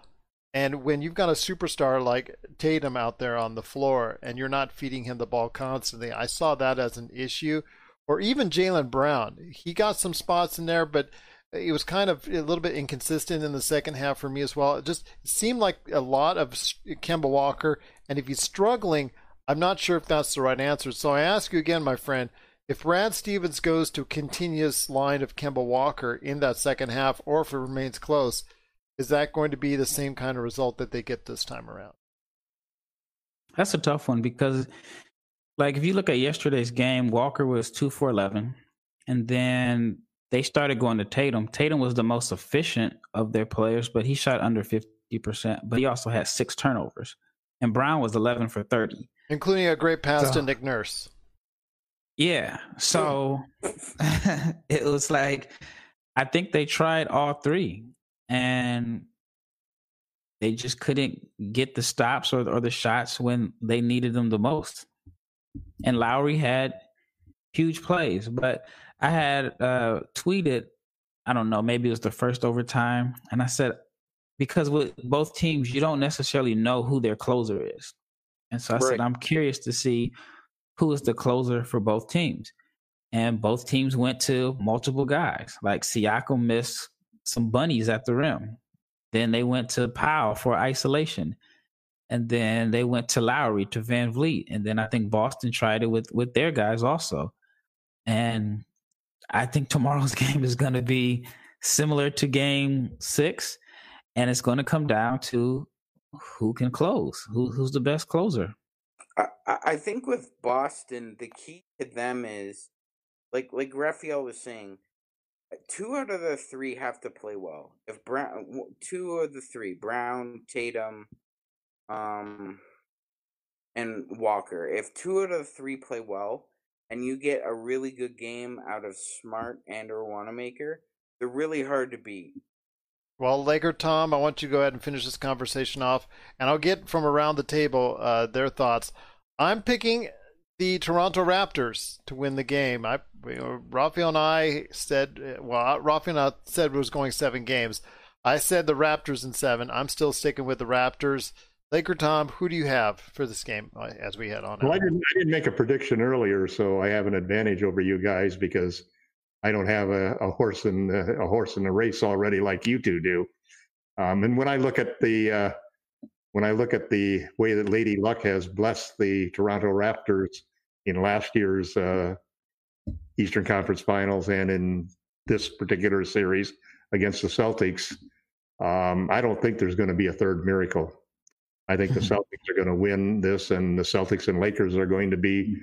[SPEAKER 1] And when you've got a superstar like Tatum out there on the floor and you're not feeding him the ball constantly, I saw that as an issue. Or even Jaylen Brown, he got some spots in there, but it was kind of a little bit inconsistent in the second half for me as well. It just seemed like a lot of Kemba Walker, and if he's struggling, I'm not sure if that's the right answer. So I ask you again, my friend, if Brad Stevens goes to a continuous line of Kemba Walker in that second half, or if it remains close, is that going to be the same kind of result that they get this time around?
[SPEAKER 3] That's a tough one because, like, if you look at yesterday's game, Walker was two for eleven, and then they started going to Tatum. Tatum was the most efficient of their players, but he shot under fifty percent. But he also had six turnovers, and Brown was eleven for thirty.
[SPEAKER 1] Including a great pass
[SPEAKER 3] So-
[SPEAKER 1] to Nick Nurse.
[SPEAKER 3] Yeah. So it was like I think they tried all three and they just couldn't get the stops or, or the shots when they needed them the most. And Lowry had huge plays, but I had uh, tweeted, I don't know, maybe it was the first overtime, and I said because with both teams, you don't necessarily know who their closer is, and so I
[SPEAKER 2] Right.
[SPEAKER 3] said I'm curious to see who is the closer for both teams. And both teams went to multiple guys. Like Siakam missed some bunnies at the rim. Then they went to Powell for isolation. And then they went to Lowry to Van Vleet. And then I think Boston tried it with, with their guys also. And I think tomorrow's game is going to be similar to game six. And it's going to come down to who can close, who, who's the best closer.
[SPEAKER 2] I, I think with Boston, the key to them is like like Raphael was saying, two out of the three have to play well. If Brown, two of the three, Brown, Tatum, um, and Walker, if two out of the three play well, and you get a really good game out of Smart and or Wanamaker, they're really hard to beat.
[SPEAKER 1] Well, Laker Tom, I want you to go ahead and finish this conversation off, and I'll get from around the table uh, their thoughts. I'm picking the Toronto Raptors to win the game. I, Raphael and I said, well, Rafael and I said it was going seven games. I said the Raptors in seven. I'm still sticking with the Raptors. Laker Tom, who do you have for this game uh, as we head on?
[SPEAKER 4] Well, I didn't, I didn't make a prediction earlier, so I have an advantage over you guys because I don't have a, a horse in a horse in the race already like you two do. Um, and when I look at the uh, when I look at the way that Lady Luck has blessed the Toronto Raptors in last year's uh, Eastern Conference Finals and in this particular series against the Celtics, um, I don't think there's going to be a third miracle. I think the Celtics are going to win this, and the Celtics and Lakers are going to be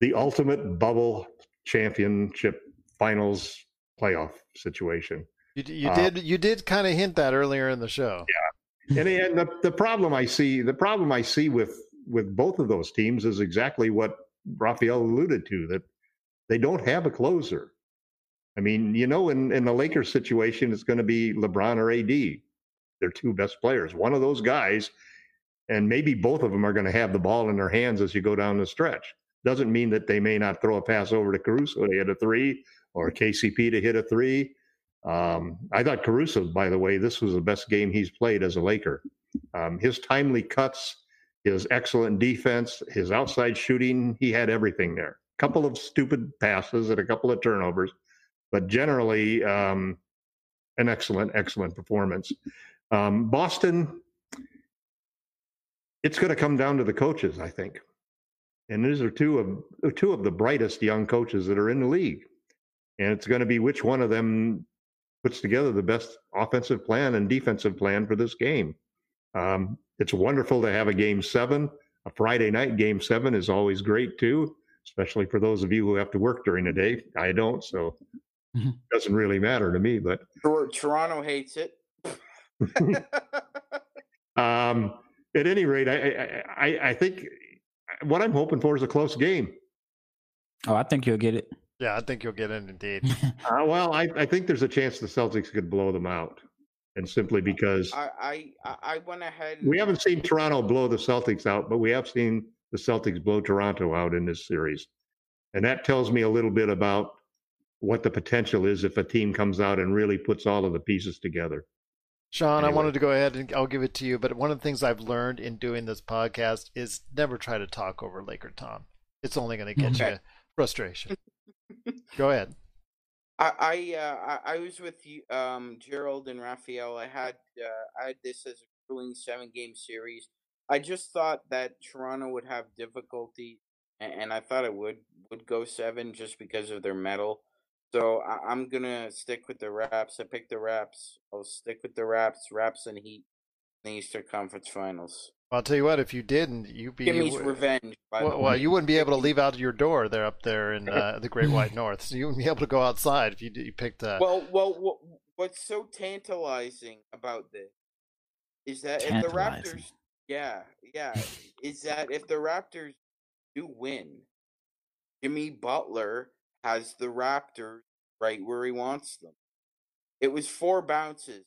[SPEAKER 4] the ultimate bubble championship finals playoff situation.
[SPEAKER 1] You, you uh, did you did kind of hint that earlier in the show.
[SPEAKER 4] Yeah, and, and the, the problem I see the problem I see with with both of those teams is exactly what Raphael alluded to that they don't have a closer. I mean, you know, in, in the Lakers situation, it's going to be LeBron or AD. They're two best players. One of those guys, and maybe both of them are going to have the ball in their hands as you go down the stretch. Doesn't mean that they may not throw a pass over to Caruso to hit a three or KCP to hit a three. Um, I thought Caruso, by the way, this was the best game he's played as a Laker. Um, his timely cuts, his excellent defense, his outside shooting, he had everything there. A couple of stupid passes and a couple of turnovers, but generally um, an excellent, excellent performance. Um, Boston, it's going to come down to the coaches, I think. And these are two of two of the brightest young coaches that are in the league. And it's going to be which one of them puts together the best offensive plan and defensive plan for this game. Um, it's wonderful to have a game seven. A Friday night game seven is always great too, especially for those of you who have to work during the day. I don't, so mm-hmm. it doesn't really matter to me. But
[SPEAKER 2] Toronto hates it.
[SPEAKER 4] um, at any rate, I, I, I think what I'm hoping for is a close game.
[SPEAKER 3] Oh, I think you'll get it.
[SPEAKER 1] Yeah, I think you'll get it indeed.
[SPEAKER 4] uh, well, I, I think there's a chance the Celtics could blow them out, and simply because
[SPEAKER 2] I I, I went ahead.
[SPEAKER 4] we haven't seen Toronto blow the Celtics out, but we have seen the Celtics blow Toronto out in this series, and that tells me a little bit about what the potential is if a team comes out and really puts all of the pieces together.
[SPEAKER 1] Sean, anyway. I wanted to go ahead and I'll give it to you, but one of the things I've learned in doing this podcast is never try to talk over Laker Tom. It's only going to get okay. you frustration. go ahead.
[SPEAKER 2] I I, uh, I was with um, Gerald and Raphael. I had uh, I had this as a grueling seven game series. I just thought that Toronto would have difficulty, and, and I thought it would would go seven just because of their metal. So I, am gonna stick with the Raps. I picked the Raps. I'll stick with the Raps. Raps and Heat in the Eastern Conference Finals.
[SPEAKER 1] I'll tell you what. If you didn't, you'd be
[SPEAKER 2] Jimmy's revenge.
[SPEAKER 1] Well, well, you wouldn't be able to leave out your door there up there in uh, the Great White North. So you wouldn't be able to go outside if you, you picked. Uh...
[SPEAKER 2] Well, well, what's so tantalizing about this is that if the Raptors, yeah, yeah, is that if the Raptors do win, Jimmy Butler has the Raptors right where he wants them. It was four bounces.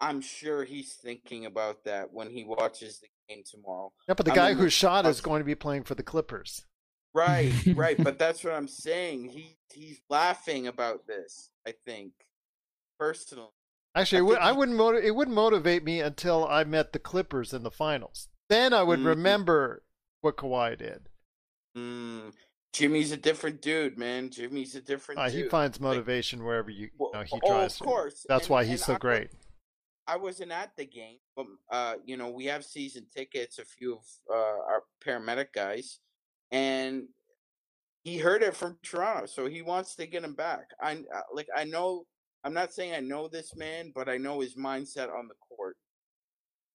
[SPEAKER 2] I'm sure he's thinking about that when he watches the game tomorrow.
[SPEAKER 1] Yeah, but the guy who shot is going to be playing for the Clippers.
[SPEAKER 2] Right, right. but that's what I'm saying. He he's laughing about this. I think personally.
[SPEAKER 1] Actually, I, it, would, I wouldn't. Motiv- it wouldn't motivate me until I met the Clippers in the finals. Then I would mm-hmm. remember what Kawhi did.
[SPEAKER 2] Mm, Jimmy's a different dude, man. Jimmy's a different. Uh,
[SPEAKER 1] he finds motivation like, wherever you, you know, he tries.
[SPEAKER 2] Oh, of course.
[SPEAKER 1] That's and, why he's so I, great.
[SPEAKER 2] I wasn't at the game, but uh, you know, we have season tickets. A few of uh, our paramedic guys, and he heard it from Toronto, so he wants to get him back. I uh, like. I know. I'm not saying I know this man, but I know his mindset on the court.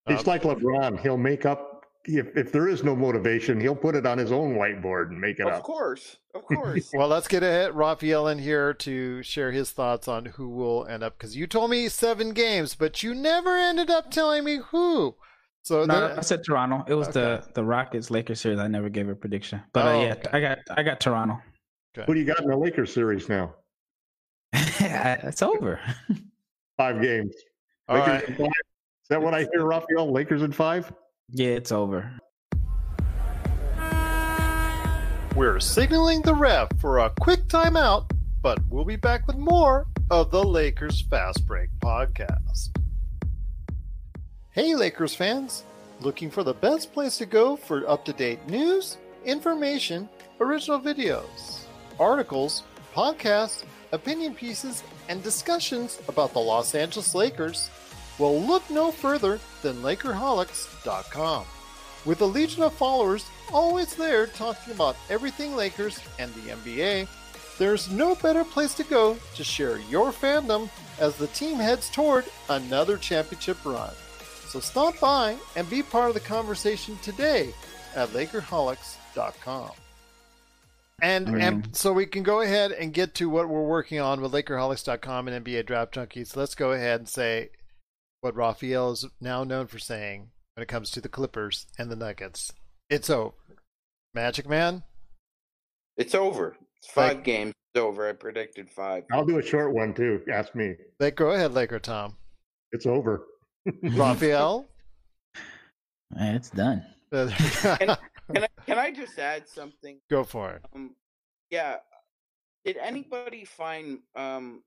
[SPEAKER 4] He's um, like LeBron. He'll make up if, if there is no motivation, he'll put it on his own whiteboard and make it
[SPEAKER 2] of
[SPEAKER 4] up.
[SPEAKER 2] Of course, of course.
[SPEAKER 1] well, let's get ahead, Raphael in here to share his thoughts on who will end up. Because you told me seven games, but you never ended up telling me who. So
[SPEAKER 3] no, I said Toronto. It was okay. the the Rockets Lakers series. I never gave a prediction, but uh, oh, uh, yeah, okay. I got I got Toronto.
[SPEAKER 4] Okay. Who do you got in the Lakers series now?
[SPEAKER 3] it's over.
[SPEAKER 4] Five games.
[SPEAKER 1] All
[SPEAKER 4] Lakers
[SPEAKER 1] right.
[SPEAKER 4] five. Is that what I hear, Raphael? Lakers in five?
[SPEAKER 3] Yeah, it's over.
[SPEAKER 1] We're signaling the ref for a quick timeout, but we'll be back with more of the Lakers Fast Break podcast. Hey, Lakers fans! Looking for the best place to go for up to date news, information, original videos, articles, podcasts, opinion pieces, and discussions about the Los Angeles Lakers? Well, look no further than Lakerholics.com. With a legion of followers always there talking about everything Lakers and the NBA, there's no better place to go to share your fandom as the team heads toward another championship run. So stop by and be part of the conversation today at Lakerholics.com. And and so we can go ahead and get to what we're working on with Lakerholics.com and NBA Draft Junkies. Let's go ahead and say what Raphael is now known for saying when it comes to the Clippers and the Nuggets. It's over. Magic Man?
[SPEAKER 2] It's over. It's five
[SPEAKER 1] Like-
[SPEAKER 2] games. It's over. I predicted five.
[SPEAKER 4] I'll do a short one too. Ask me.
[SPEAKER 1] Like, go ahead, Laker Tom.
[SPEAKER 4] It's over.
[SPEAKER 1] Raphael?
[SPEAKER 3] And it's done.
[SPEAKER 2] Can, can I can I just add something?
[SPEAKER 1] go for it.
[SPEAKER 2] Um, yeah. Did anybody find um,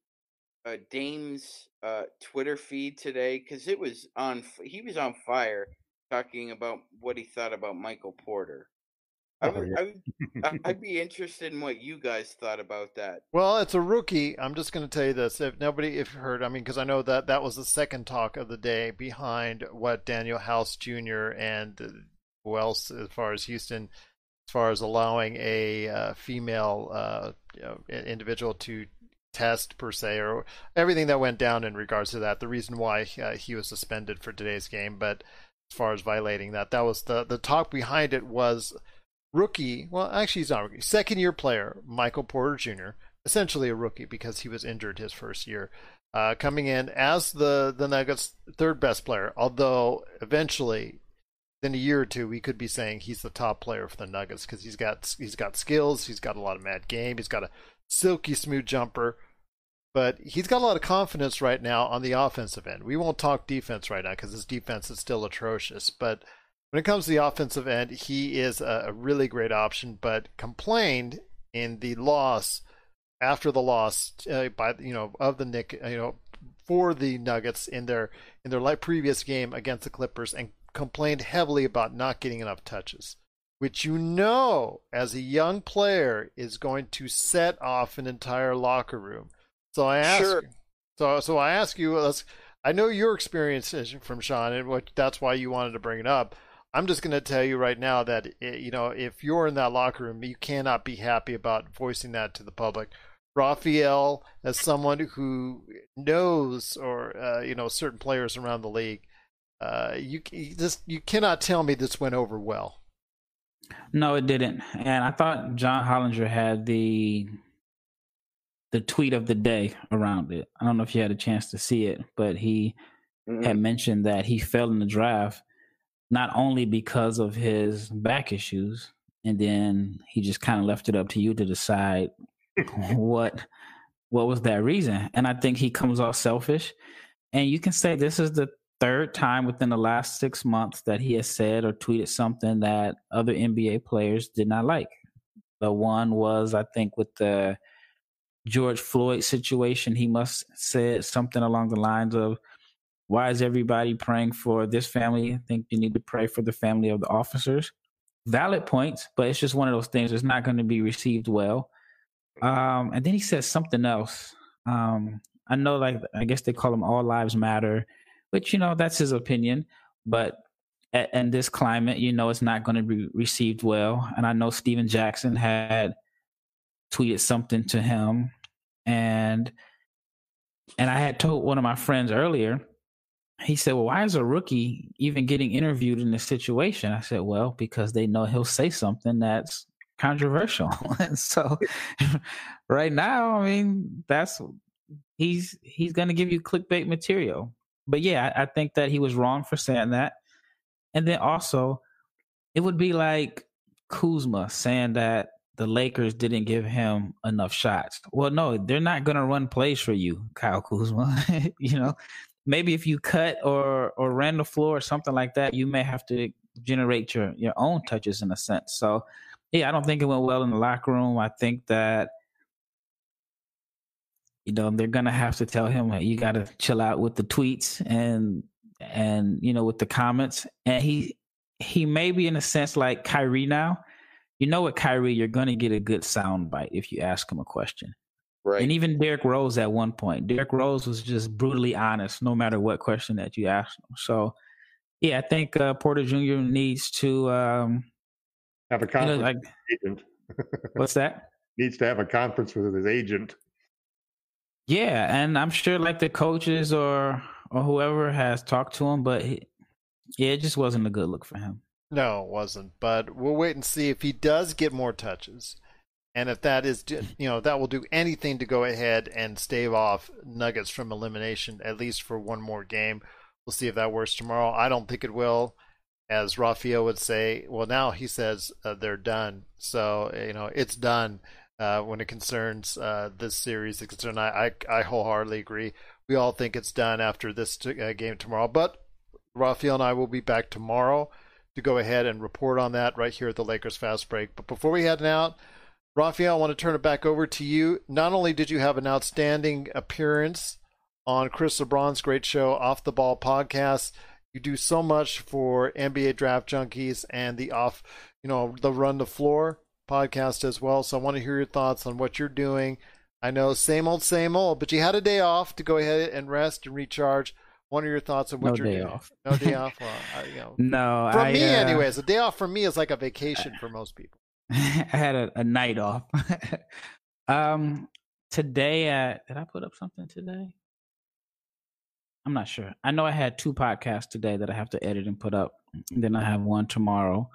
[SPEAKER 2] uh, Dame's uh, Twitter feed today? Because it was on. He was on fire talking about what he thought about Michael Porter. I
[SPEAKER 4] Oh,
[SPEAKER 2] would. I would, I'd be interested in what you guys thought about that.
[SPEAKER 1] Well, it's a rookie. I'm just going to tell you this. If nobody, if you heard, I mean, because I know that that was the second talk of the day behind what Danuel House Jr. and who else, as far as Houston, as far as allowing a uh, female uh, you know, individual to test per se, or everything that went down in regards to that. The reason why uh, he was suspended for today's game, but as far as violating that, that was the the talk behind it was rookie. Well, actually, he's not rookie. Second year player Michael Porter Jr. Essentially a rookie because he was injured his first year. Uh, coming in as the the Nuggets' third best player, although eventually, in a year or two, we could be saying he's the top player for the Nuggets because he's got he's got skills, he's got a lot of mad game, he's got a silky smooth jumper, but he's got a lot of confidence right now on the offensive end. We won't talk defense right now because his defense is still atrocious, but when it comes to the offensive end, he is a, really great option, but complained in the loss after the loss uh, by you know of the Nick you know for the Nuggets in their in their like previous game against the Clippers and complained heavily about not getting enough touches, which you know as a young player is going to set off an entire locker room. So I ask
[SPEAKER 2] Sure.
[SPEAKER 1] so so I ask you let's I know your experience is from Sean and what that's why you wanted to bring it up. I'm just going to tell you right now that eh, you know if you're in that locker room, you cannot be happy about voicing that to the public. Raphael, as someone who knows or uh, you know certain players around the league, uh, you, you just you cannot tell me this went over well.
[SPEAKER 3] No, it didn't. And I thought John Hollinger had the the tweet of the day around it. I don't know if you had a chance to see it, but he had mentioned that he fell in the draft not only because of his back issues, and then he just kind of left it up to you to decide what what was that reason. And I think he comes off selfish. And you can say this is the third time within the last six months that he has said or tweeted something that other NBA players did not like. The one was, I think, with the George Floyd situation, he must said something along the lines of, "Why is everybody praying for this family? I think you need to pray for the family of the officers." Valid points, but it's just one of those things that's not going to be received well. Um, and then he says something else. Um, I know, like I guess they call them "All Lives Matter," but you know that's his opinion. But in this climate, you know, it's not going to be received well. And I know Stephen Jackson had tweeted something to him, and and I had told one of my friends earlier. He said, "Well, why is a rookie even getting interviewed in this situation?" I said, "Well, because they know he'll say something that's controversial." and so, right now, I mean, that's he's he's going to give you clickbait material. But yeah, I, I think that he was wrong for saying that. And then also, it would be like Kuzma saying that the Lakers didn't give him enough shots. Well, no, they're not going to run plays for you, Kyle Kuzma. you know, maybe if you cut or or ran the floor or something like that, you may have to generate your your own touches in a sense. So yeah, I don't think it went well in the locker room. I think that you know they're gonna have to tell him you got to chill out with the tweets and and you know with the comments. And he he may be in a sense like Kyrie now. You know what, Kyrie, you're gonna get a good sound bite if you ask him a question.
[SPEAKER 2] Right.
[SPEAKER 3] And even Derrick Rose at one point, Derrick Rose was just brutally honest, no matter what question that you asked him. So, yeah, I think uh, Porter Jr. needs to um,
[SPEAKER 4] have a
[SPEAKER 3] you
[SPEAKER 4] conference
[SPEAKER 3] know, like
[SPEAKER 4] with his agent.
[SPEAKER 3] what's that?
[SPEAKER 4] Needs to have a conference with his agent.
[SPEAKER 3] Yeah, and I'm sure like the coaches or or whoever has talked to him, but he, yeah, it just wasn't a good look for him.
[SPEAKER 1] No, it wasn't. But we'll wait and see if he does get more touches. And if that is, you know, that will do anything to go ahead and stave off Nuggets from elimination, at least for one more game. We'll see if that works tomorrow. I don't think it will. As Rafael would say, well, now he says uh, they're done. So, you know, it's done uh, when it concerns uh, this series. Concern, I, I, I wholeheartedly agree. We all think it's done after this t- uh, game tomorrow. But Rafael and I will be back tomorrow to go ahead and report on that right here at the Lakers Fast Break. But before we head out, Rafael, I want to turn it back over to you. Not only did you have an outstanding appearance on Chris LeBron's great show, Off the Ball podcast, you do so much for NBA Draft Junkies and the off, you know, the Run the Floor podcast as well. So I want to hear your thoughts on what you're doing. I know same old, same old, but you had a day off to go ahead and rest and recharge. What are your thoughts on what
[SPEAKER 3] No
[SPEAKER 1] you're
[SPEAKER 3] day
[SPEAKER 1] doing?
[SPEAKER 3] off.
[SPEAKER 1] No day off. Well, I, you know,
[SPEAKER 3] No,
[SPEAKER 1] from
[SPEAKER 3] I,
[SPEAKER 1] me,
[SPEAKER 3] uh,
[SPEAKER 1] anyways, a day off for me is like a vacation for most people.
[SPEAKER 3] I had a, a night off. um, today at did I put up something today? I'm not sure. I know I had two podcasts today that I have to edit and put up. And then I have one tomorrow.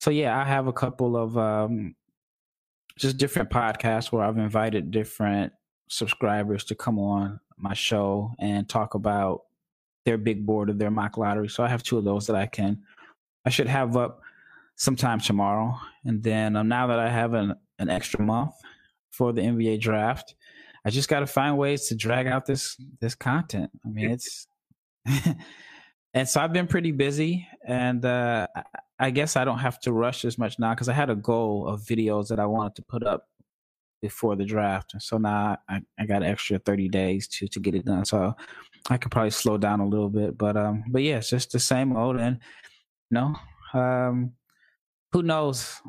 [SPEAKER 3] So yeah, I have a couple of um just different podcasts where I've invited different subscribers to come on my show and talk about their big board of their mock lottery. So I have two of those that I can I should have up sometime tomorrow. And then um, now that I have an, an extra month for the NBA draft, I just got to find ways to drag out this this content. I mean, it's and so I've been pretty busy, and uh, I- guess I don't have to rush as much now because I had a goal of videos that I wanted to put up before the draft, and so now I, I got an extra thirty days to to get it done. So I could probably slow down a little bit, but um, but yeah, it's just the same old, and you know, um, who knows?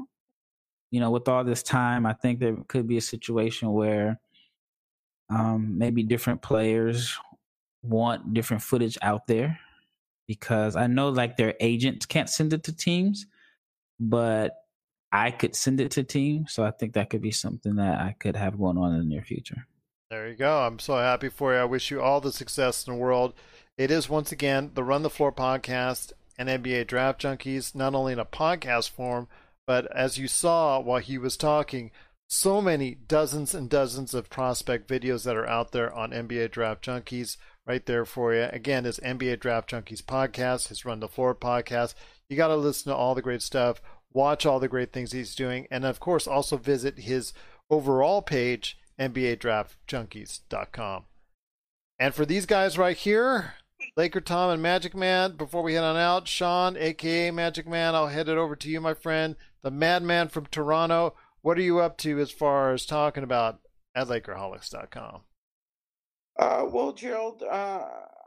[SPEAKER 3] You know, with all this time, I think there could be a situation where um, maybe different players want different footage out there because I know like their agents can't send it to teams, but I could send it to teams. So I think that could be something that I could have going on in the near future.
[SPEAKER 1] There you go. I'm so happy for you. I wish you all the success in the world. It is once again the Run the Floor podcast and NBA Draft Junkies, not only in a podcast form, but as you saw while he was talking, so many dozens and dozens of prospect videos that are out there on NBA Draft Junkies right there for you. Again, his NBA Draft Junkies podcast, his Run the Floor podcast. You got to listen to all the great stuff, watch all the great things he's doing, and of course, also visit his overall page, NBADraftJunkies.com. And for these guys right here, Laker Tom and Magic Man, before we head on out, Sean, aka Magic Man, I'll head it over to you, my friend, the Madman from Toronto. What are you up to as far as talking about at Lakerholics.com?
[SPEAKER 2] Uh, well, Gerald, uh,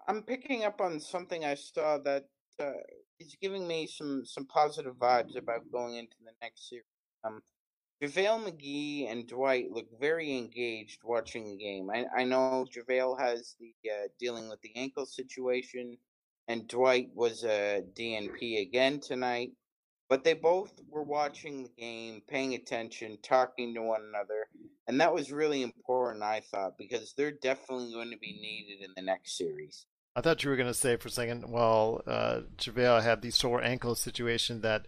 [SPEAKER 2] I'm picking up on something I saw that uh, is giving me some some positive vibes about going into the next series. Um, JaVale McGee and Dwight look very engaged watching the game. I, I know JaVale has the uh, dealing with the ankle situation, and Dwight was a DNP again tonight. But they both were watching the game, paying attention, talking to one another, and that was really important, I thought, because they're definitely going to be needed in the next series.
[SPEAKER 1] I thought you were going to say for a second, well, uh, JaVale had the sore ankle situation that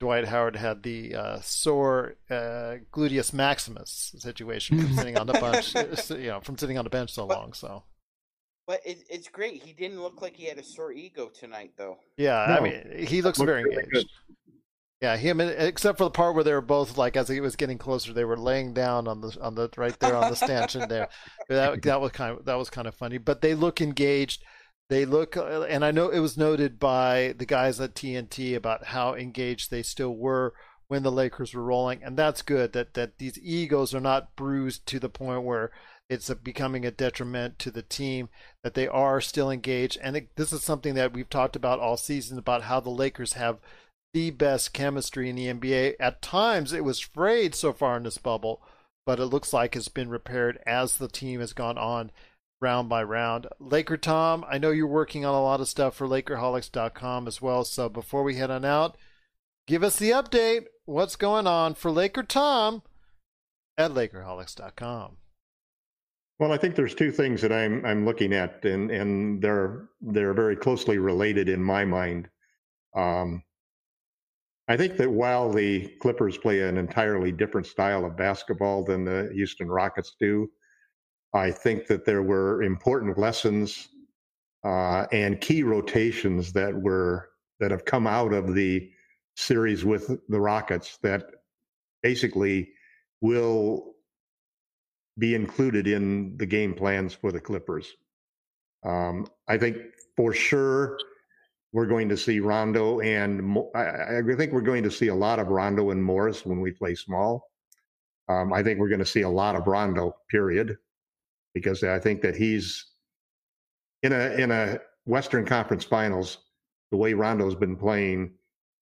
[SPEAKER 1] Dwight Howard had the uh, sore uh, gluteus maximus situation from sitting on the bench, you know, from sitting on the bench so long. So
[SPEAKER 2] But it, it's great. He didn't look like he had a sore ego tonight, though.
[SPEAKER 1] yeah, I mean, he looks
[SPEAKER 4] Looked
[SPEAKER 1] very
[SPEAKER 4] really
[SPEAKER 1] engaged. Yeah, him and, except for the part where they were both like as he was getting closer, they were laying down on the on the right there on the stanchion there. That that was kind of that was kind of funny. But they look engaged. They look, uh, and I know it was noted by the guys at TNT about how engaged they still were when the Lakers were rolling, and that's good. That that these egos are not bruised to the point where it's a, becoming a detriment to the team. That they are still engaged, and it, this is something that we've talked about all season about how the Lakers have the best chemistry in the NBA. At times, it was frayed so far in this bubble, but it looks like it's been repaired as the team has gone on round by round. Laker Tom, I know you're working on a lot of stuff for Lakerholics.com as well. So before we head on out, give us the update. What's going on for Laker Tom at Lakerholics.com?
[SPEAKER 4] Well, I think there's two things that I'm I'm looking at, and and they're they're very closely related in my mind. Um, I think that while the Clippers play an entirely different style of basketball than the Houston Rockets do, I think that there were important lessons uh, and key rotations that were that have come out of the series with the Rockets that basically will be included in the game plans for the Clippers. Um, I think for sure we're going to see Rondo and I, I, think we're going to see a lot of Rondo and Morris when we play small. Um, I think we're going to see a lot of Rondo, period, because I think that he's in a in a Western Conference Finals. The way Rondo's been playing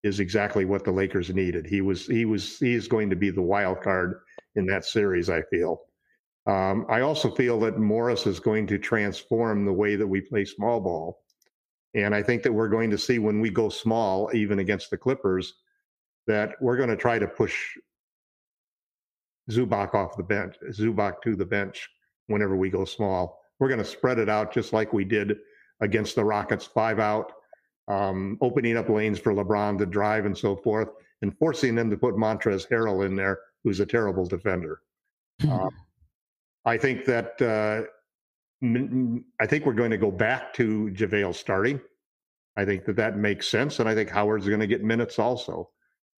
[SPEAKER 4] is exactly what the Lakers needed. He was he was he is going to be the wild card in that series. I feel. Um, I also feel that Morris is going to transform the way that we play small ball. And I think that we're going to see when we go small, even against the Clippers, that we're going to try to push Zubac off the bench, Zubac to the bench whenever we go small. We're going to spread it out just like we did against the Rockets, five out, um, opening up lanes for LeBron to drive and so forth, and forcing them to put Montrezl Harrell in there, who's a terrible defender. um, I think that uh, I think we're going to go back to JaVale starting. I think that that makes sense, and I think Howard's going to get minutes also,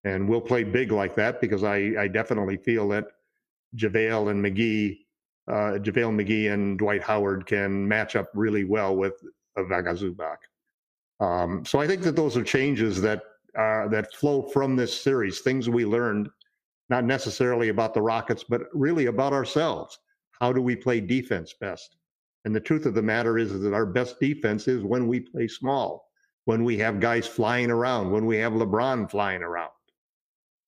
[SPEAKER 4] and we'll play big like that because I, I definitely feel that JaVale and McGee, uh, JaVale McGee and Dwight Howard can match up really well with Ivica Zubac. Um, so I think that those are changes that uh, that flow from this series, things we learned, not necessarily about the Rockets, but really about ourselves. How do we play defense best? And the truth of the matter is, is that our best defense is when we play small, when we have guys flying around, when we have LeBron flying around.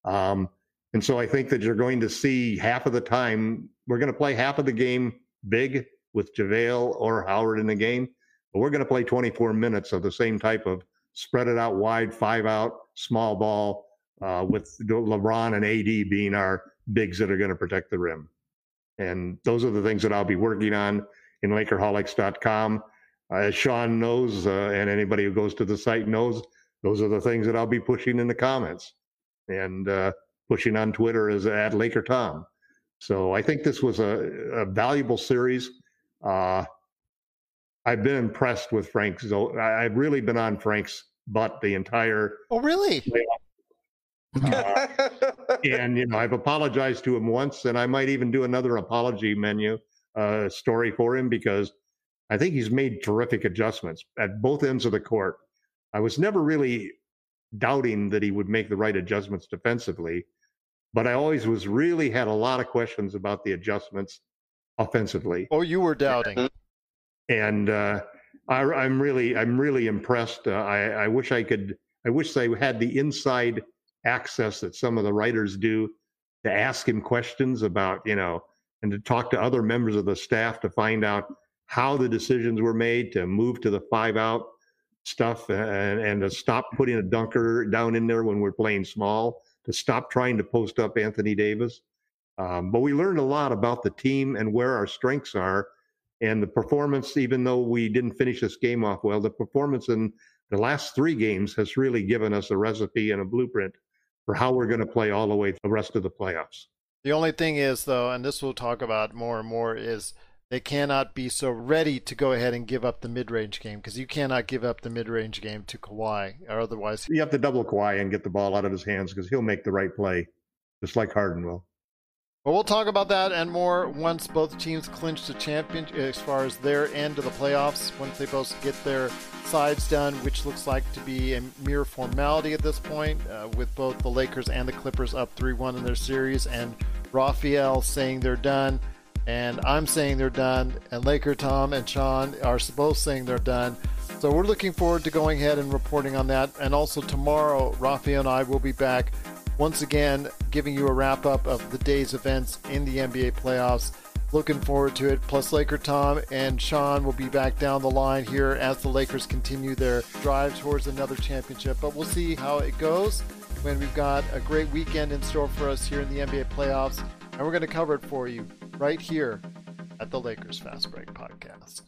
[SPEAKER 4] Um, and so I think that you're going to see half of the time, we're going to play half of the game big with JaVale or Howard in the game, but we're going to play 24 minutes of the same type of spread it out wide, five out, small ball, uh, with LeBron and AD being our bigs that are going to protect the rim. And those are the things that I'll be working on in Lakerholics.com. Uh, as Sean knows, uh, and anybody who goes to the site knows, those are the things that I'll be pushing in the comments and uh, pushing on Twitter as at Laker Tom. So I think this was a, a valuable series. Uh, I've been impressed with Frank. So I've really been on Frank's butt the entire.
[SPEAKER 1] Oh, really?
[SPEAKER 4] Uh, and you know, I've apologized to him once, and I might even do another apology menu uh, story for him because I think he's made terrific adjustments at both ends of the court. I was never really doubting that he would make the right adjustments defensively, but I always was really had a lot of questions about the adjustments offensively.
[SPEAKER 1] Oh, you were doubting.
[SPEAKER 4] And uh, I, am really, I'm really impressed. Uh, I, I wish I could. I wish I had the inside access that some of the writers do to ask him questions about, you know, and to talk to other members of the staff to find out how the decisions were made to move to the five out stuff and, and to stop putting a dunker down in there when we're playing small, to stop trying to post up Anthony Davis. Um, but we learned a lot about the team and where our strengths are. And the performance, even though we didn't finish this game off well, the performance in the last three games has really given us a recipe and a blueprint for how we're going to play all the way the rest of the playoffs.
[SPEAKER 1] The only thing is, though, and this we'll talk about more and more, is they cannot be so ready to go ahead and give up the mid-range game because you cannot give up the mid-range game to Kawhi, or otherwise
[SPEAKER 4] you have to double Kawhi and get the ball out of his hands because he'll make the right play, just like Harden will.
[SPEAKER 1] But we'll talk about that and more once both teams clinch the champion as far as their end of the playoffs, once they both get their sides done, which looks like to be a mere formality at this point, uh, with both the Lakers and the Clippers up 3 1 in their series, and Raphael saying they're done, and I'm saying they're done, and Laker Tom and Sean are both saying they're done. So we're looking forward to going ahead and reporting on that. And also tomorrow, Raphael and I will be back once again giving you a wrap up of the day's events in the NBA playoffs. Looking forward to it. Plus, Laker Tom and Sean will be back down the line here as the Lakers continue their drive towards another championship. But we'll see how it goes when we've got a great weekend in store for us here in the NBA playoffs. And we're going to cover it for you right here at the Lakers Fast Break Podcast.